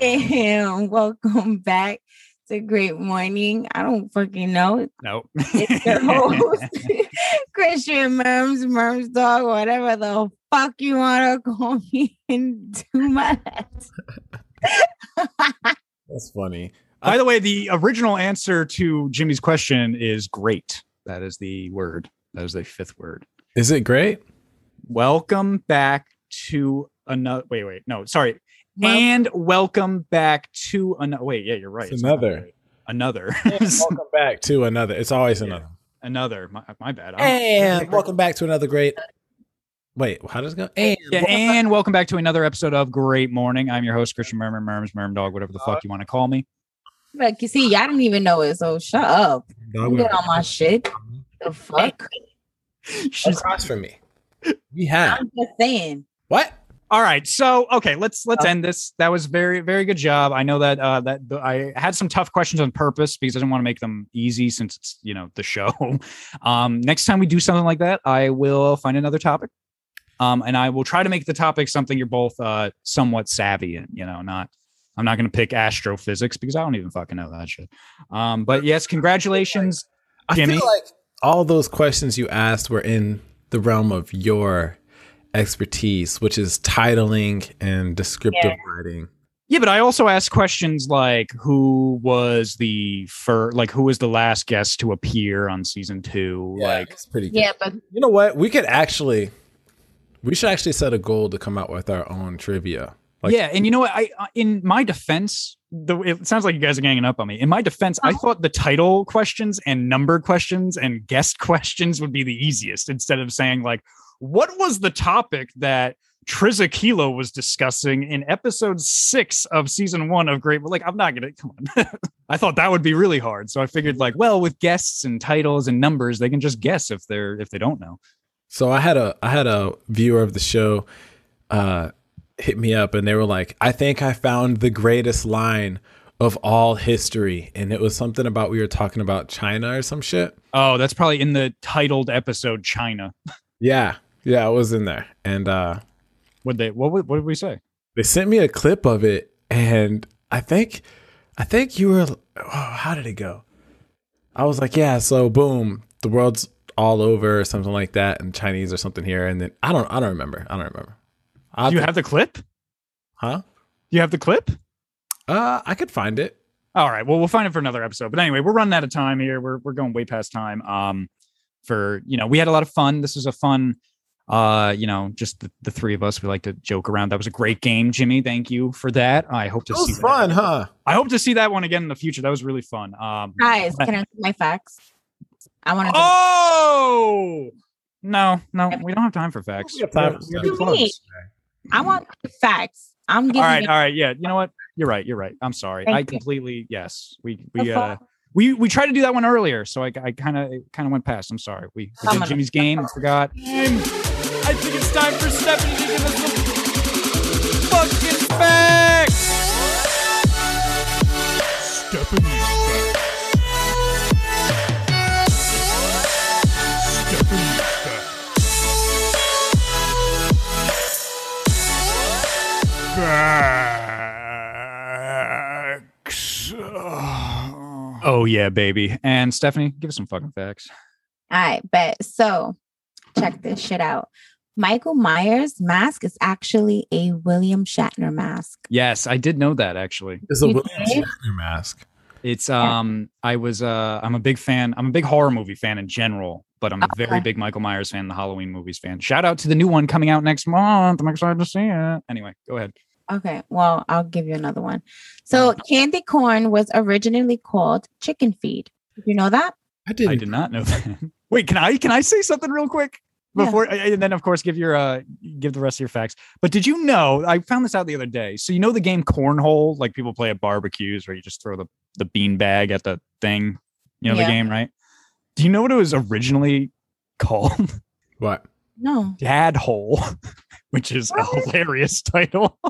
Speaker 4: And welcome back to Great Morning. I don't fucking know.
Speaker 2: No. *laughs*
Speaker 4: It's your host, *laughs* Christian Merms, Merms Dog, whatever the fuck you want to call me and do my. *laughs*
Speaker 3: That's funny.
Speaker 2: By the way, the original answer to Jimmy's question is great. That is the word. That is the fifth word.
Speaker 3: Is it great?
Speaker 2: Welcome back to another. Wait, wait. No, sorry.
Speaker 4: Wel-
Speaker 2: and welcome back to another. Wait, yeah, you're right.
Speaker 3: It's another.
Speaker 2: great. Another.
Speaker 3: welcome *laughs* back to another. It's always
Speaker 2: Yeah.
Speaker 3: another.
Speaker 2: another. My, my bad. I'm-
Speaker 3: And *laughs* welcome back to another great. Wait, how does it go? And
Speaker 2: Yeah, and welcome back to another episode of Great Morning. I'm your host, Christian Murmur, Merms, Merm Dog, whatever the fuck uh, you want to call me.
Speaker 4: Look, you see, y'all didn't even know it, so shut up.
Speaker 3: Dog
Speaker 4: Don't get on my shit. The fuck?
Speaker 2: She's
Speaker 3: across from me. We have
Speaker 4: I'm just saying.
Speaker 3: what?
Speaker 2: all right. So okay, let's let's
Speaker 4: Oh.
Speaker 2: end this. That was very very good job. I know that uh, that the, I had some tough questions on purpose because I didn't want to make them easy since it's you know the show. *laughs* Um, next time we do something like that, I will find another topic. Um, and I will try to make the topic something you're both uh somewhat savvy in. You know, not. I'm not going to pick astrophysics because I don't even fucking know that shit. Um, but yes, congratulations.
Speaker 3: I
Speaker 2: Jimmy?
Speaker 3: feel like all those questions you asked were in the realm of your expertise, which is titling and descriptive writing.
Speaker 2: Yeah, but I also asked questions like who was the fir- like who was the last guest to appear on season two? like
Speaker 3: it's pretty good.
Speaker 4: Yeah, but
Speaker 3: You know what? We could actually, we should actually set a goal to come out with our own trivia. Like,
Speaker 2: yeah, and you know what? I uh, in my defense, the it sounds like you guys are ganging up on me. In my defense, I thought the title questions and number questions and guest *laughs* questions would be the easiest instead of saying like, what was the topic that Triza Kilo was discussing in episode six of season one of Great? Like, I'm not gonna come on. *laughs* I thought that would be really hard, so I figured like, well, with guests and titles and numbers, they can just guess if they're if they don't know.
Speaker 3: So I had a I had a viewer of the show uh hit me up and they were like, I think I found the greatest line of all history. And it was something about we were talking about China or some shit.
Speaker 2: Oh, that's probably in the titled episode China.
Speaker 3: Yeah. Yeah, it was in there. And uh
Speaker 2: What they what what did we say?
Speaker 3: they sent me a clip of it and I think I think you were oh, how did it go? I was like, yeah, so boom, the world's all over or something like that, and Chinese or something here, and then I don't I don't remember. I don't remember. I'll
Speaker 2: Do you
Speaker 3: have
Speaker 2: have the clip?
Speaker 3: to- huh?
Speaker 2: You have the clip?
Speaker 3: Uh, I could find it.
Speaker 2: All right. Well, we'll find it for another episode. But anyway, we're running out of time here. We're we're going way past time. Um, for you know, we had a lot of fun. This was a fun. Uh, you know, just the, the three of us. We like to joke around. That was a great game, Jimmy. Thank you for that. I hope to
Speaker 3: It
Speaker 2: see
Speaker 3: was
Speaker 2: that.
Speaker 3: fun, huh?
Speaker 2: I hope to see that one again in the future. That was really fun. Um,
Speaker 4: Guys,
Speaker 2: but-
Speaker 4: can I do my facts? I want to.
Speaker 2: oh no, no, we don't have time for facts.
Speaker 3: We have time for
Speaker 2: We gotta do
Speaker 4: facts.
Speaker 2: plugs.
Speaker 4: I want facts. I'm giving.
Speaker 2: All right,
Speaker 4: you-
Speaker 2: all right, yeah. You know what? You're right. You're right. I'm sorry.
Speaker 4: Thank
Speaker 2: I
Speaker 4: you.
Speaker 2: completely yes. We we uh we we tried to do that one earlier, so I I kind of kind of went past. I'm sorry. We, we did Jimmy's game. I forgot. I think it's time for Stephanie to give us some fucking facts. Facts. Oh yeah, baby. And Stephanie, give us some fucking facts.
Speaker 4: All right, bet. So check this shit out. Michael Myers' mask is actually a William Shatner mask.
Speaker 2: Yes, I did know that actually.
Speaker 3: It's a
Speaker 4: You
Speaker 3: William
Speaker 4: did?
Speaker 3: Shatner mask.
Speaker 2: It's um I was uh I'm a big fan. I'm a big horror movie fan in general, but I'm a very big Michael Myers fan, the Halloween movies fan. Shout out to the new one coming out next month. I'm excited to see it. Anyway, go ahead.
Speaker 4: Okay, well, I'll give you another one. So candy corn was originally called chicken feed. Did you know that?
Speaker 3: I didn't.
Speaker 2: I did not know that. *laughs* Wait, can I can I say something real quick?
Speaker 4: Yeah.
Speaker 2: Before and then of course give your uh give the rest of your facts. But did you know I found this out the other day. So you know the game cornhole, like people play at barbecues where you just throw the the bean bag at the thing. You know
Speaker 4: Yeah.
Speaker 2: the game, right? Do you know what it was originally called? *laughs*
Speaker 3: What?
Speaker 4: No.
Speaker 2: Dad Hole, *laughs* which is a hilarious *laughs* title. *laughs*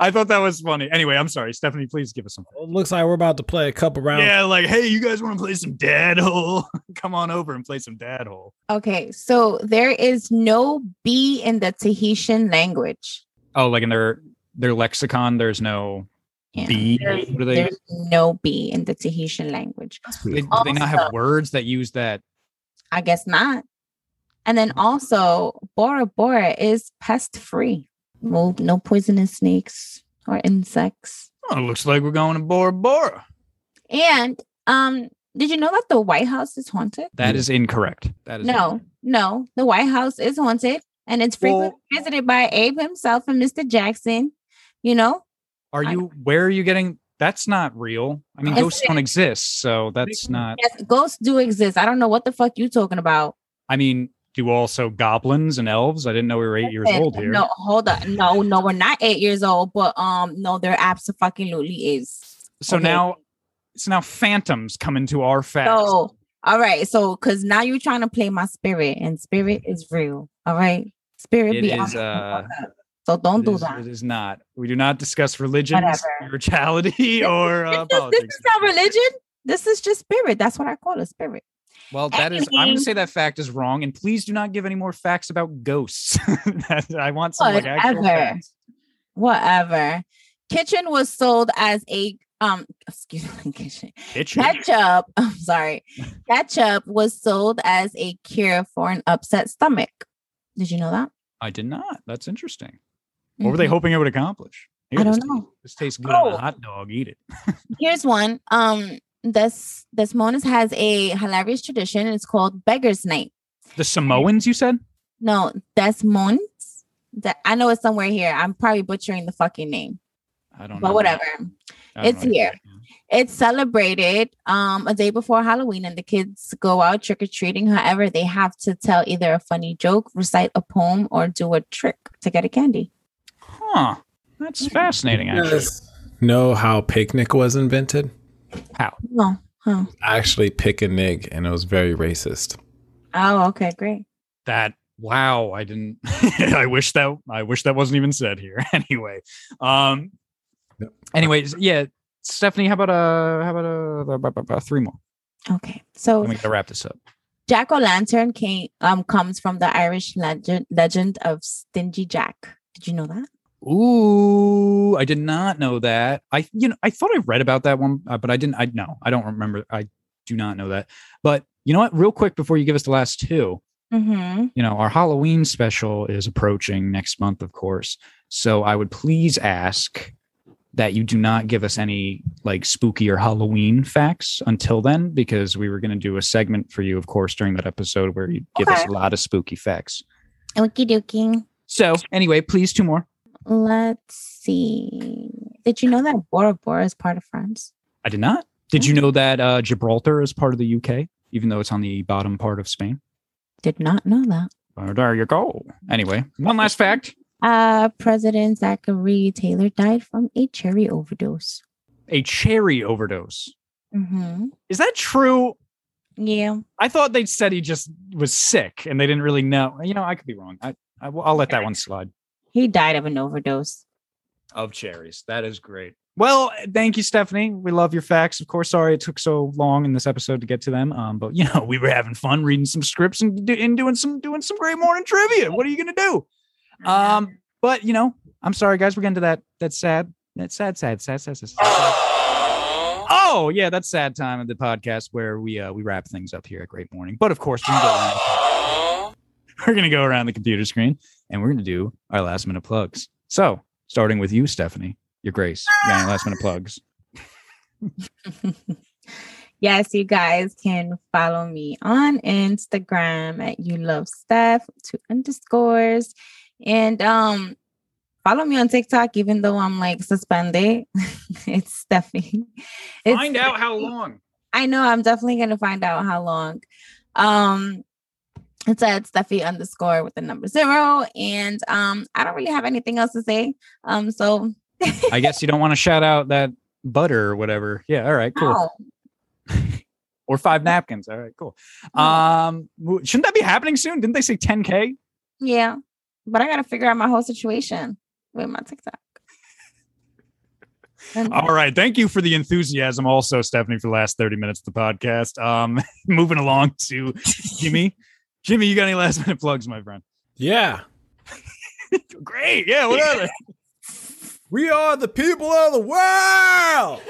Speaker 2: I thought that was funny. Anyway, I'm sorry, Stephanie. Please give us some.
Speaker 3: Well, it looks like we're about to play a couple rounds.
Speaker 2: Yeah, like, hey, you guys want to play some Dad Hole? *laughs* Come on over and play some Dad Hole.
Speaker 4: Okay, so there is no B in the Tahitian language.
Speaker 2: Oh, like in their their lexicon, there's no
Speaker 4: Yeah,
Speaker 2: B.
Speaker 4: There's,
Speaker 2: What do they?
Speaker 4: there's no B in the Tahitian language.
Speaker 3: That's
Speaker 2: They,
Speaker 3: pretty
Speaker 2: do they not have words that use that?
Speaker 4: I guess not. And then also, Bora Bora is pest free. No, no poisonous snakes or insects.
Speaker 2: Oh, it looks like we're going to Bora Bora.
Speaker 4: And um, did you know that the White House is haunted?
Speaker 2: That is incorrect. That is
Speaker 4: No, no, the White House is haunted, and it's frequently
Speaker 2: Well-
Speaker 4: visited by Abe himself and Mr. Jackson. You know,
Speaker 2: Are you? Where are you getting? That's not real. I mean, ghosts don't exist, so that's not.
Speaker 4: yes, ghosts do exist. I don't know what the fuck you're talking about.
Speaker 2: I mean, do also goblins and elves? I didn't know we were eight years old here.
Speaker 4: No, hold on. No, no, we're not eight years old, but um, no, there absolutely is.
Speaker 2: So
Speaker 4: Okay.
Speaker 2: now, so now phantoms come into our facts.
Speaker 4: So, all right. So, because now you're trying to play my spirit, and spirit is real. All right. Spirit
Speaker 2: It
Speaker 4: be
Speaker 2: is, uh.
Speaker 4: So don't do
Speaker 2: is-
Speaker 4: that.
Speaker 2: It is not. We do not discuss religion,
Speaker 4: Whatever.
Speaker 2: spirituality, *laughs* or uh,
Speaker 4: This, *laughs* this is not religion. This is just spirit. That's what I call it, spirit.
Speaker 2: Well, that is. I'm going to say that fact is wrong, and please do not give any more facts about ghosts. *laughs* I want some like actual
Speaker 4: Whatever.
Speaker 2: facts.
Speaker 4: Whatever. Kitchen was sold as a um. Excuse me, *laughs* kitchen.
Speaker 2: Kitchen.
Speaker 4: Ketchup. *laughs* I'm sorry. Ketchup was sold as a cure for an upset stomach. Did you know that?
Speaker 2: I did not. That's interesting. What were they
Speaker 4: Mhm.
Speaker 2: hoping it would accomplish?
Speaker 4: I don't
Speaker 2: this
Speaker 4: know.
Speaker 2: tastes- This tastes good on
Speaker 4: Oh.
Speaker 2: a hot dog. Eat it.
Speaker 4: Here's one. Um, this Des Moines has a hilarious tradition. It's called Beggar's Night.
Speaker 2: The Samoans, you said?
Speaker 4: No, Des Moines. That I know it's somewhere here. I'm probably butchering the fucking name,
Speaker 2: I don't know.
Speaker 4: but whatever. It's
Speaker 2: know.
Speaker 4: here. It's celebrated um a day before Halloween, and the kids go out trick or treating. However, they have to tell either a funny joke, recite a poem, or do a trick to get a candy.
Speaker 2: Huh. That's
Speaker 4: Mm-hmm.
Speaker 2: fascinating,
Speaker 3: You
Speaker 2: actually.
Speaker 3: guys know how picnic was invented?
Speaker 2: How?
Speaker 4: No, huh?
Speaker 3: Actually, pick a nig, and it was very racist.
Speaker 4: Oh, okay, great.
Speaker 2: That wow, I didn't *laughs* I wish that I wish that wasn't even said here. *laughs* anyway. Um
Speaker 3: Yep.
Speaker 2: anyways, yeah. Stephanie, how about uh how about uh, uh, uh, uh, three more?
Speaker 4: Okay, so
Speaker 2: Then we gotta wrap this up.
Speaker 4: Jack o' lantern came um comes from the Irish legend legend of Stingy Jack. Did you know that?
Speaker 2: Ooh, I did not know that. I you know I thought I read about that one, uh, but I didn't. I no, I don't remember. I do not know that. But You know what? Real quick before you give us the last two,
Speaker 4: Mm-hmm.
Speaker 2: you know, our Halloween special is approaching next month, of course. So I would please ask that you do not give us any like spooky or Halloween facts until then, because we were going to do a segment for you, of course, during that episode where you give us a lot of spooky facts.
Speaker 4: Okie dokie.
Speaker 2: So anyway, please two more.
Speaker 4: Let's see. Did you know that Bora Bora is part of France?
Speaker 2: I did not. Did you know that uh, Gibraltar is part of the UK, even though it's on the bottom part of Spain?
Speaker 4: Did not know that.
Speaker 2: Well, there you go. Anyway, one last fact.
Speaker 4: Uh, President Zachary Taylor died from a cherry overdose.
Speaker 2: A cherry overdose.
Speaker 4: Mm-hmm.
Speaker 2: Is that true?
Speaker 4: Yeah.
Speaker 2: I thought they said he just was sick and they didn't really know. You know, I could be wrong. I, I will let that one slide.
Speaker 4: He died of an overdose.
Speaker 2: Of cherries. That is great. Well, thank you, Stephanie. We love your facts. Of course, sorry it took so long in this episode to get to them. Um, but you know, we were having fun reading some scripts and, do, and doing some doing some great morning trivia. What are you gonna do? Um, but you know, I'm sorry, guys. We're getting to that that sad, that sad, sad, sad, sad, sad. sad. Oh yeah, that's sad time of the podcast where we uh we wrap things up here at Great Morning. But of course, we're gonna go around, we're gonna go around the computer screen and we're gonna do our last minute plugs. So starting with you, Stephanie, your grace, you got any last minute plugs. *laughs*
Speaker 4: yes, you guys can follow me on Instagram at you love Steph two underscores. And um follow me on TikTok, even though I'm like suspended. *laughs* it's Steffi. It's
Speaker 2: Find out how long.
Speaker 4: I know I'm definitely gonna find out how long. Um it's at Steffi underscore with the number zero. And um I don't really have anything else to say. Um so
Speaker 2: I guess you don't want to shout out that butter or whatever. Yeah, all right, cool.
Speaker 4: no. *laughs*
Speaker 2: Or five napkins. All right, cool. Um, shouldn't that be happening soon? Didn't they say 10k?
Speaker 4: Yeah. But I gotta figure out my whole situation with my TikTok. *laughs*
Speaker 2: All right. Thank you for the enthusiasm, also, Stephanie, for the last 30 minutes of the podcast. Um, *laughs* moving along to Jimmy. Jimmy, you got any last minute plugs, my friend?
Speaker 3: Yeah. *laughs*
Speaker 2: Great. Yeah, what are they?
Speaker 3: We are the people of the world.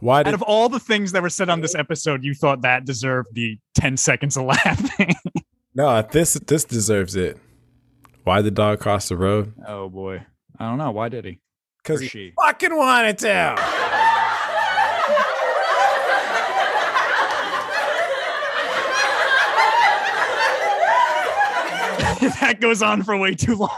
Speaker 3: Why
Speaker 2: Out
Speaker 3: did
Speaker 2: of all the things that were said on this episode, you thought that deserved the 10 seconds of laughing. *laughs*
Speaker 3: no this this deserves it? Why the dog cross the road?
Speaker 2: oh boy. I don't know. Why did he?
Speaker 3: Because he
Speaker 2: she?
Speaker 3: fucking wanted to. *laughs*
Speaker 2: that goes on for way too long.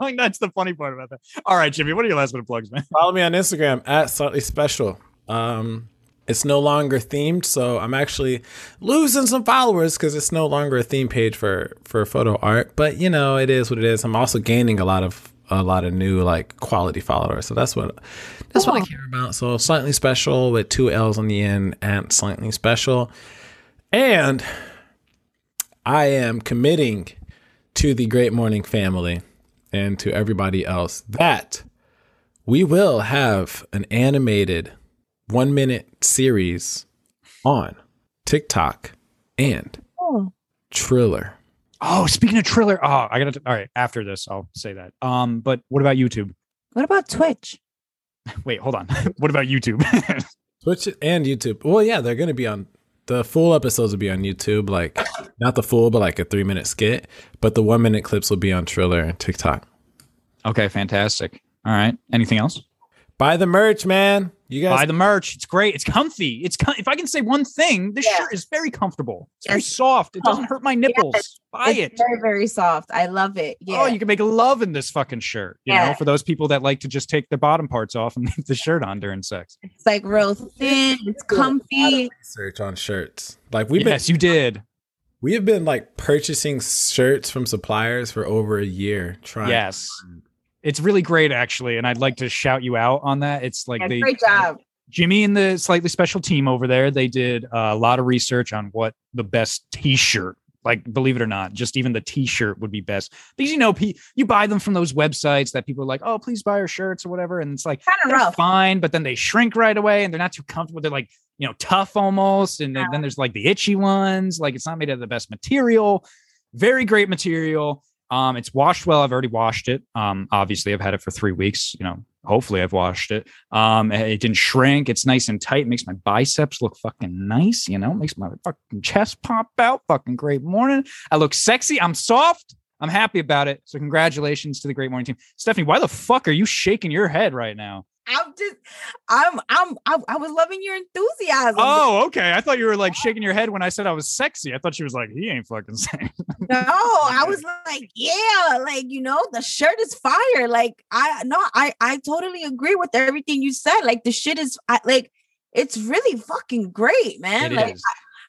Speaker 2: *laughs* That's the funny part about that. All right, Jimmy, what are your last minute plugs, man?
Speaker 3: Follow me on Instagram at slightly special. Um, it's no longer themed, so I'm actually losing some followers because it's no longer a theme page for for photo art. But you know, it is what it is. I'm also gaining a lot of a lot of new like quality followers, so that's what that's what I care about. So slightly special with two L's on the end and slightly special, and I am committing to the Great Morning family and to everybody else that we will have an animated one minute series on TikTok and
Speaker 4: Oh,
Speaker 3: Triller.
Speaker 2: Oh, speaking of Triller, oh, I gotta. All right, after this, I'll say that. Um, but what about YouTube?
Speaker 4: what about Twitch? *laughs*
Speaker 2: Wait, hold on. *laughs* what about YouTube? *laughs*
Speaker 3: Twitch and YouTube. Well, yeah, they're going to be on the full episodes will be on YouTube, like not the full, but like a three minute skit. But the one minute clips will be on Triller and TikTok.
Speaker 2: okay, fantastic. All right. Anything else?
Speaker 3: Buy the merch, man. You guys
Speaker 2: Buy the merch. It's great. It's comfy. It's com- if I can say one thing, this
Speaker 4: Yeah.
Speaker 2: shirt is very comfortable. It's very soft. It doesn't oh. hurt my nipples. Buy
Speaker 4: it's
Speaker 2: it.
Speaker 4: very, very soft. I love it. Yeah.
Speaker 2: Oh, you can make love in this fucking shirt. You know,
Speaker 4: Yeah.
Speaker 2: for those people that like to just take their bottom parts off and *laughs* leave the shirt on during sex.
Speaker 4: it's like real thin. It's comfy.
Speaker 3: research on shirts. Like we've been
Speaker 2: yes, you did.
Speaker 3: we have been like purchasing shirts from suppliers for over a year. Trying.
Speaker 2: Yes. It's really great, actually, and I'd like to shout you out on that. It's like
Speaker 4: Yeah,
Speaker 2: they
Speaker 4: great job.
Speaker 2: Jimmy and the slightly special team over there, they did uh, a lot of research on what the best t-shirt, like believe it or not, just even the t-shirt would be best. Because you know, you buy them from those websites that people are like, "Oh, please buy our shirts" or whatever, and it's like
Speaker 4: Kind of rough.
Speaker 2: fine, but then they shrink right away and they're not too comfortable. They're like, you know, tough almost, and then, then there's like the itchy ones, like it's not made out of the best material. Very great material. Um, it's washed well. I've already washed it. Um, obviously, I've had it for three weeks. You know, Hopefully, I've washed it. Um, it didn't shrink. It's nice and tight. Makes my biceps look fucking nice. You know, makes my fucking chest pop out. Fucking great morning. I look sexy. I'm soft. I'm happy about it. So congratulations to the great morning team. Stephanie, why the fuck are you shaking your head right now?
Speaker 4: I'm just, I'm, I'm, I, I was loving your enthusiasm.
Speaker 2: Oh, okay. I thought you were like *laughs* shaking your head when I said I was sexy. I thought she was like, he ain't fucking saying.
Speaker 4: no, I was like, yeah, like you know, the shirt is fire. Like I, no, I, I totally agree with everything you said. Like the shit is, I, like, it's really fucking great, man.
Speaker 2: It
Speaker 4: like
Speaker 2: is.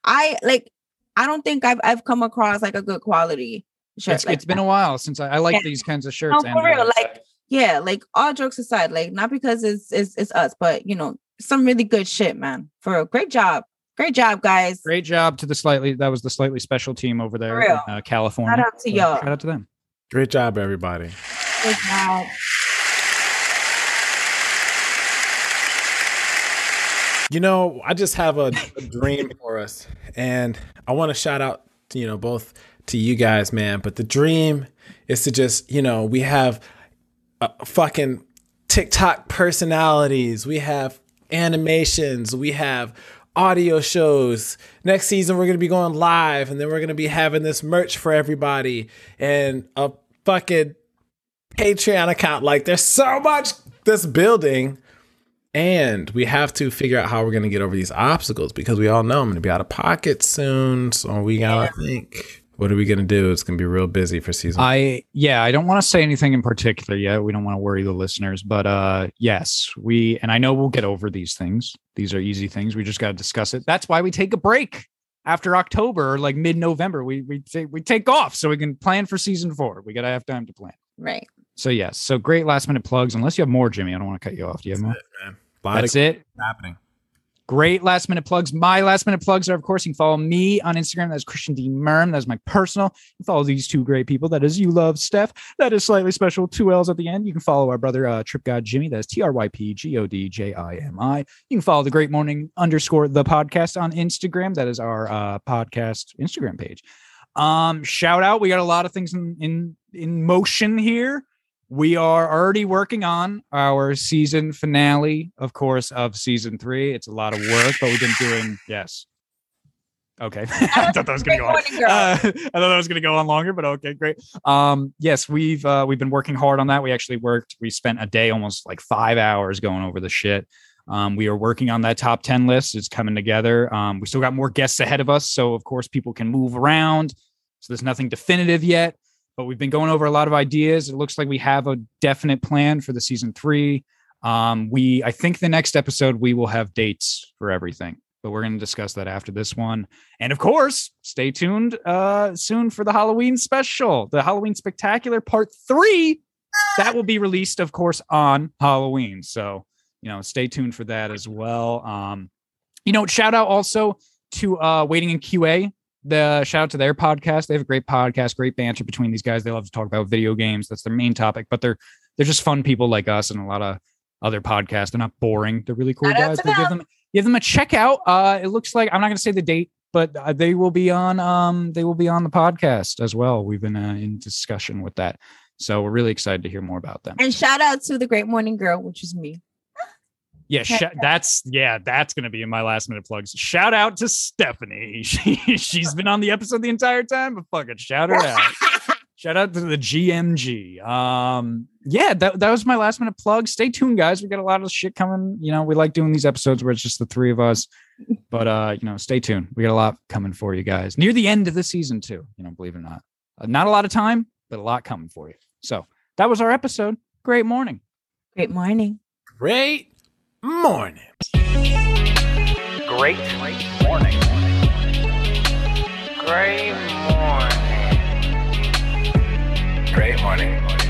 Speaker 4: I, I, like, I don't think I've, I've come across like a good quality shirt.
Speaker 2: It's,
Speaker 4: like
Speaker 2: it's been a while since I, I like
Speaker 4: Yeah.
Speaker 2: these kinds of
Speaker 4: no,
Speaker 2: shirts.
Speaker 4: for
Speaker 2: and,
Speaker 4: real.
Speaker 2: uh,
Speaker 4: Like, yeah, like all jokes aside, like not because it's it's it's us, but you know, some really good shit, man. For real. Great job. Great job, guys.
Speaker 2: great job to the slightly that was the slightly special team over there in uh, California.
Speaker 4: Shout out to
Speaker 2: So
Speaker 4: y'all.
Speaker 2: Shout out to them.
Speaker 3: Great job, everybody.
Speaker 4: Good job.
Speaker 3: You know, I just have a, a dream for us, and I want to shout out, you know, both to you guys, man. But the dream is to just, you know, we have uh, fucking TikTok personalities, we have animations, we have audio shows. Next season, we're gonna be going live, and then we're gonna be having this merch for everybody, and a fucking Patreon account. Like, there's so much this building. And we have to figure out how we're going to get over these obstacles because we all know I'm going to be out of pocket soon. So we got to think what are we going to do? It's going to be real busy for season.
Speaker 2: I yeah, I don't want to say anything in particular yet. We don't want to worry the listeners, but uh yes, we and I know we'll get over these things. These are easy things. We just got to discuss it. That's why we take a break after October or like mid-November. We we take we take off so we can plan for season 4. We got to have time to plan.
Speaker 4: Right.
Speaker 2: So yes, so great last minute plugs. Unless you have more, Jimmy, I don't want to cut you off. Do you have more?
Speaker 3: man.
Speaker 2: That's
Speaker 3: of
Speaker 2: it.
Speaker 3: happening.
Speaker 2: Great last minute plugs. My last minute plugs are, of course, you can follow me on Instagram. That's Christian D. Merm. That's my personal. You follow these two great people. That is You Love Steph. That is slightly special. Two L's at the end. You can follow our brother, uh, Trip God Jimmy. That's T R Y P G O D J I M I. You can follow the Great Morning underscore the podcast on Instagram. That is our uh, podcast Instagram page. Um, shout out. We got a lot of things in in in motion here. We are already working on our season finale, of course, of season three. It's a lot of work, but we've been doing yes. Okay, *laughs* *laughs* I thought that was going to go. On.
Speaker 4: Great morning, girl.
Speaker 2: Uh, I thought that was going to go on longer, but okay, great. Um, yes, we've uh, we've been working hard on that. We actually worked. We spent a day, almost like five hours, going over the shit. Um, we are working on that top 10 list. It's coming together. Um, we still got more guests ahead of us. So, of course, people can move around. So, there's nothing definitive yet, but we've been going over a lot of ideas. It looks like we have a definite plan for the season three. Um, we, I think the next episode, we will have dates for everything, but we're going to discuss that after this one. And of course, stay tuned uh, soon for the Halloween special, the Halloween Spectacular Part Three. That will be released, of course, on Halloween. So, you know, stay tuned for that as well. Um, you know, shout out also to uh, Waiting in QA. The shout out to their podcast. They have a great podcast, great banter between these guys. They love to talk about video games. That's their main topic, but they're they're just fun people like us and a lot of other podcasts. They're not boring. They're really cool
Speaker 4: Shout
Speaker 2: guys. give
Speaker 4: them.
Speaker 2: them give them a check out. Uh, it looks like I'm not going to say the date, but uh, they will be on um they will be on the podcast as well. We've been uh, in discussion with that, so we're really excited to hear more about them.
Speaker 4: And shout out to the Great Morning Girl, which is me.
Speaker 2: Yeah, sh- that's yeah, that's gonna be in my last minute plugs. Shout out to Stephanie. *laughs* She she's been on the episode the entire time, but fuck it, shout her out. *laughs* Shout out to the GMG. Um, yeah, that, that was my last minute plug. Stay tuned, guys. We got a lot of shit coming. You know, we like doing these episodes where it's just the three of us. But uh, you know, stay tuned. We got a lot coming for you guys near the end of the season too. You know, believe it or not, uh, not a lot of time, but a lot coming for you. So that was our episode. Great morning.
Speaker 4: Great morning.
Speaker 3: Great morning.
Speaker 1: Great morning. Great morning. Great morning.